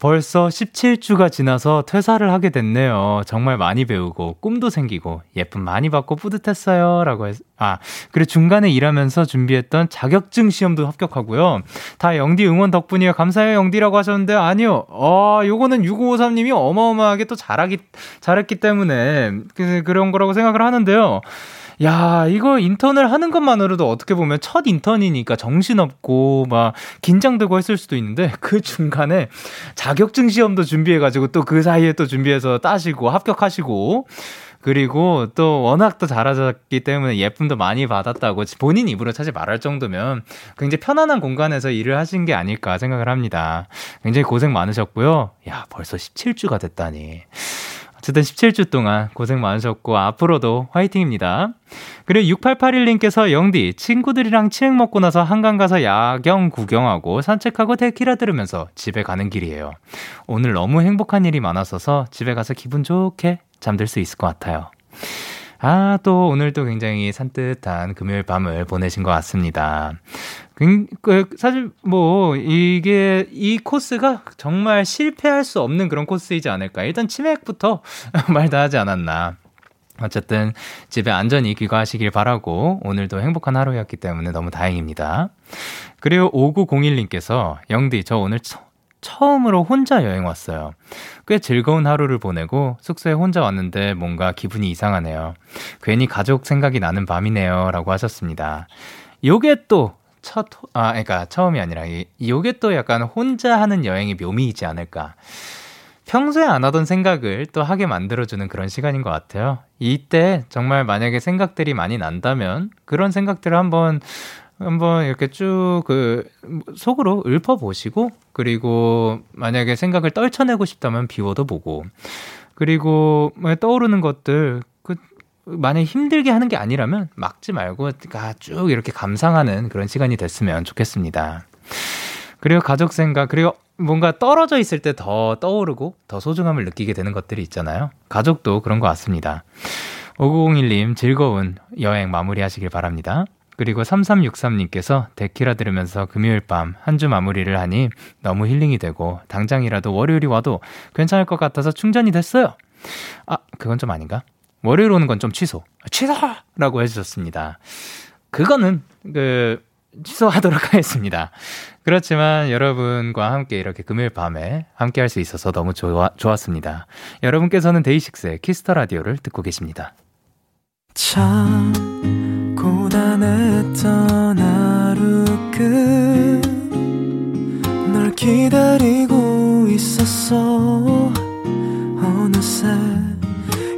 벌써 17주가 지나서 퇴사를 하게 됐네요. 정말 많이 배우고 꿈도 생기고 예쁨 많이 받고 뿌듯했어요. 라고 했, 아, 그리고 중간에 일하면서 준비했던 자격증 시험도 합격하고요. 다 영디 응원 덕분이에요. 감사해요, 영디라고 하셨는데 아니요. 어, 요거는 6553 님이 어마어마하게 또 잘하기 잘했기 때문에 그, 그런 거라고 생각을 하는데요. 야, 이거 인턴을 하는 것만으로도 어떻게 보면 첫 인턴이니까 정신없고 막 긴장되고 했을 수도 있는데 그 중간에 자격증 시험도 준비해가지고 또 그 사이에 또 준비해서 따시고 합격하시고 그리고 또 워낙 또 잘하셨기 때문에 예쁨도 많이 받았다고 본인 입으로 사실 말할 정도면 굉장히 편안한 공간에서 일을 하신 게 아닐까 생각을 합니다. 굉장히 고생 많으셨고요. 야, 벌써 17주가 됐다니. 어쨌든 17주 동안 고생 많으셨고 앞으로도 화이팅입니다. 그리고 6881님께서 영디 친구들이랑 치맥 먹고 나서 한강 가서 야경 구경하고 산책하고 데키라 들으면서 집에 가는 길이에요. 오늘 너무 행복한 일이 많았어서 집에 가서 기분 좋게 잠들 수 있을 것 같아요. 아, 또 오늘도 굉장히 산뜻한 금요일 밤을 보내신 것 같습니다. 그, 사실 뭐 이게 이 코스가 정말 실패할 수 없는 그런 코스이지 않을까. 일단 치맥부터 말다 하지 않았나. 어쨌든 집에 안전히 귀가하시길 바라고 오늘도 행복한 하루였기 때문에 너무 다행입니다. 그리고 5901님께서 영디 저 오늘 처, 처음으로 혼자 여행 왔어요. 꽤 즐거운 하루를 보내고 숙소에 혼자 왔는데 뭔가 기분이 이상하네요. 괜히 가족 생각이 나는 밤이네요. 라고 하셨습니다. 요게 또 첫, 아, 그러니까 처음이 아니라, 이, 요게 또 약간 혼자 하는 여행의 묘미이지 않을까. 평소에 안 하던 생각을 또 하게 만들어주는 그런 시간인 것 같아요. 이때 정말 만약에 생각들이 많이 난다면 그런 생각들을 한번 한번 이렇게 쭉 그 속으로 읊어보시고 그리고 만약에 생각을 떨쳐내고 싶다면 비워도 보고 그리고 뭐 떠오르는 것들 만약에 힘들게 하는 게 아니라면 막지 말고 쭉 이렇게 감상하는 그런 시간이 됐으면 좋겠습니다. 그리고 가족 생각, 그리고 뭔가 떨어져 있을 때 더 떠오르고 더 소중함을 느끼게 되는 것들이 있잖아요. 가족도 그런 것 같습니다. 5901님 즐거운 여행 마무리 하시길 바랍니다. 그리고 3363님께서 데키라 들으면서 금요일 밤 한 주 마무리를 하니 너무 힐링이 되고 당장이라도 월요일이 와도 괜찮을 것 같아서 충전이 됐어요. 아, 그건 좀 아닌가? 월요일 오는 건 좀 취소. 취소라고 해주셨습니다. 그거는 그 취소하도록 하겠습니다. 그렇지만 여러분과 함께 이렇게 금요일 밤에 함께 할 수 있어서 너무 좋아, 좋았습니다. 여러분께서는 DAY6의 Kiss the Radio를 듣고 계십니다. 참 고단했던 하루 끝널 기다리고 있었어 어느새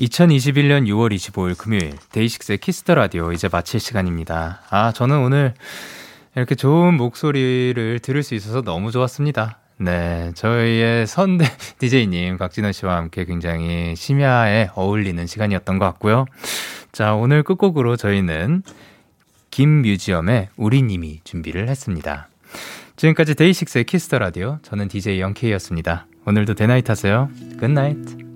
2021년 6월 25일 금요일 DAY6의 Kiss the Radio 이제 마칠 시간입니다. 아, 저는 오늘 이렇게 좋은 목소리를 들을 수 있어서 너무 좋았습니다. 네, 저희의 선대 DJ님 박진호 씨와 함께 굉장히 심야에 어울리는 시간이었던 것 같고요. 자, 오늘 끝곡으로 저희는 김뮤지엄의 우리님이 준비를 했습니다. 지금까지 데이식스의 Kiss the Radio 저는 DJ 영케이였습니다. 오늘도 데나잇 하세요. Good night.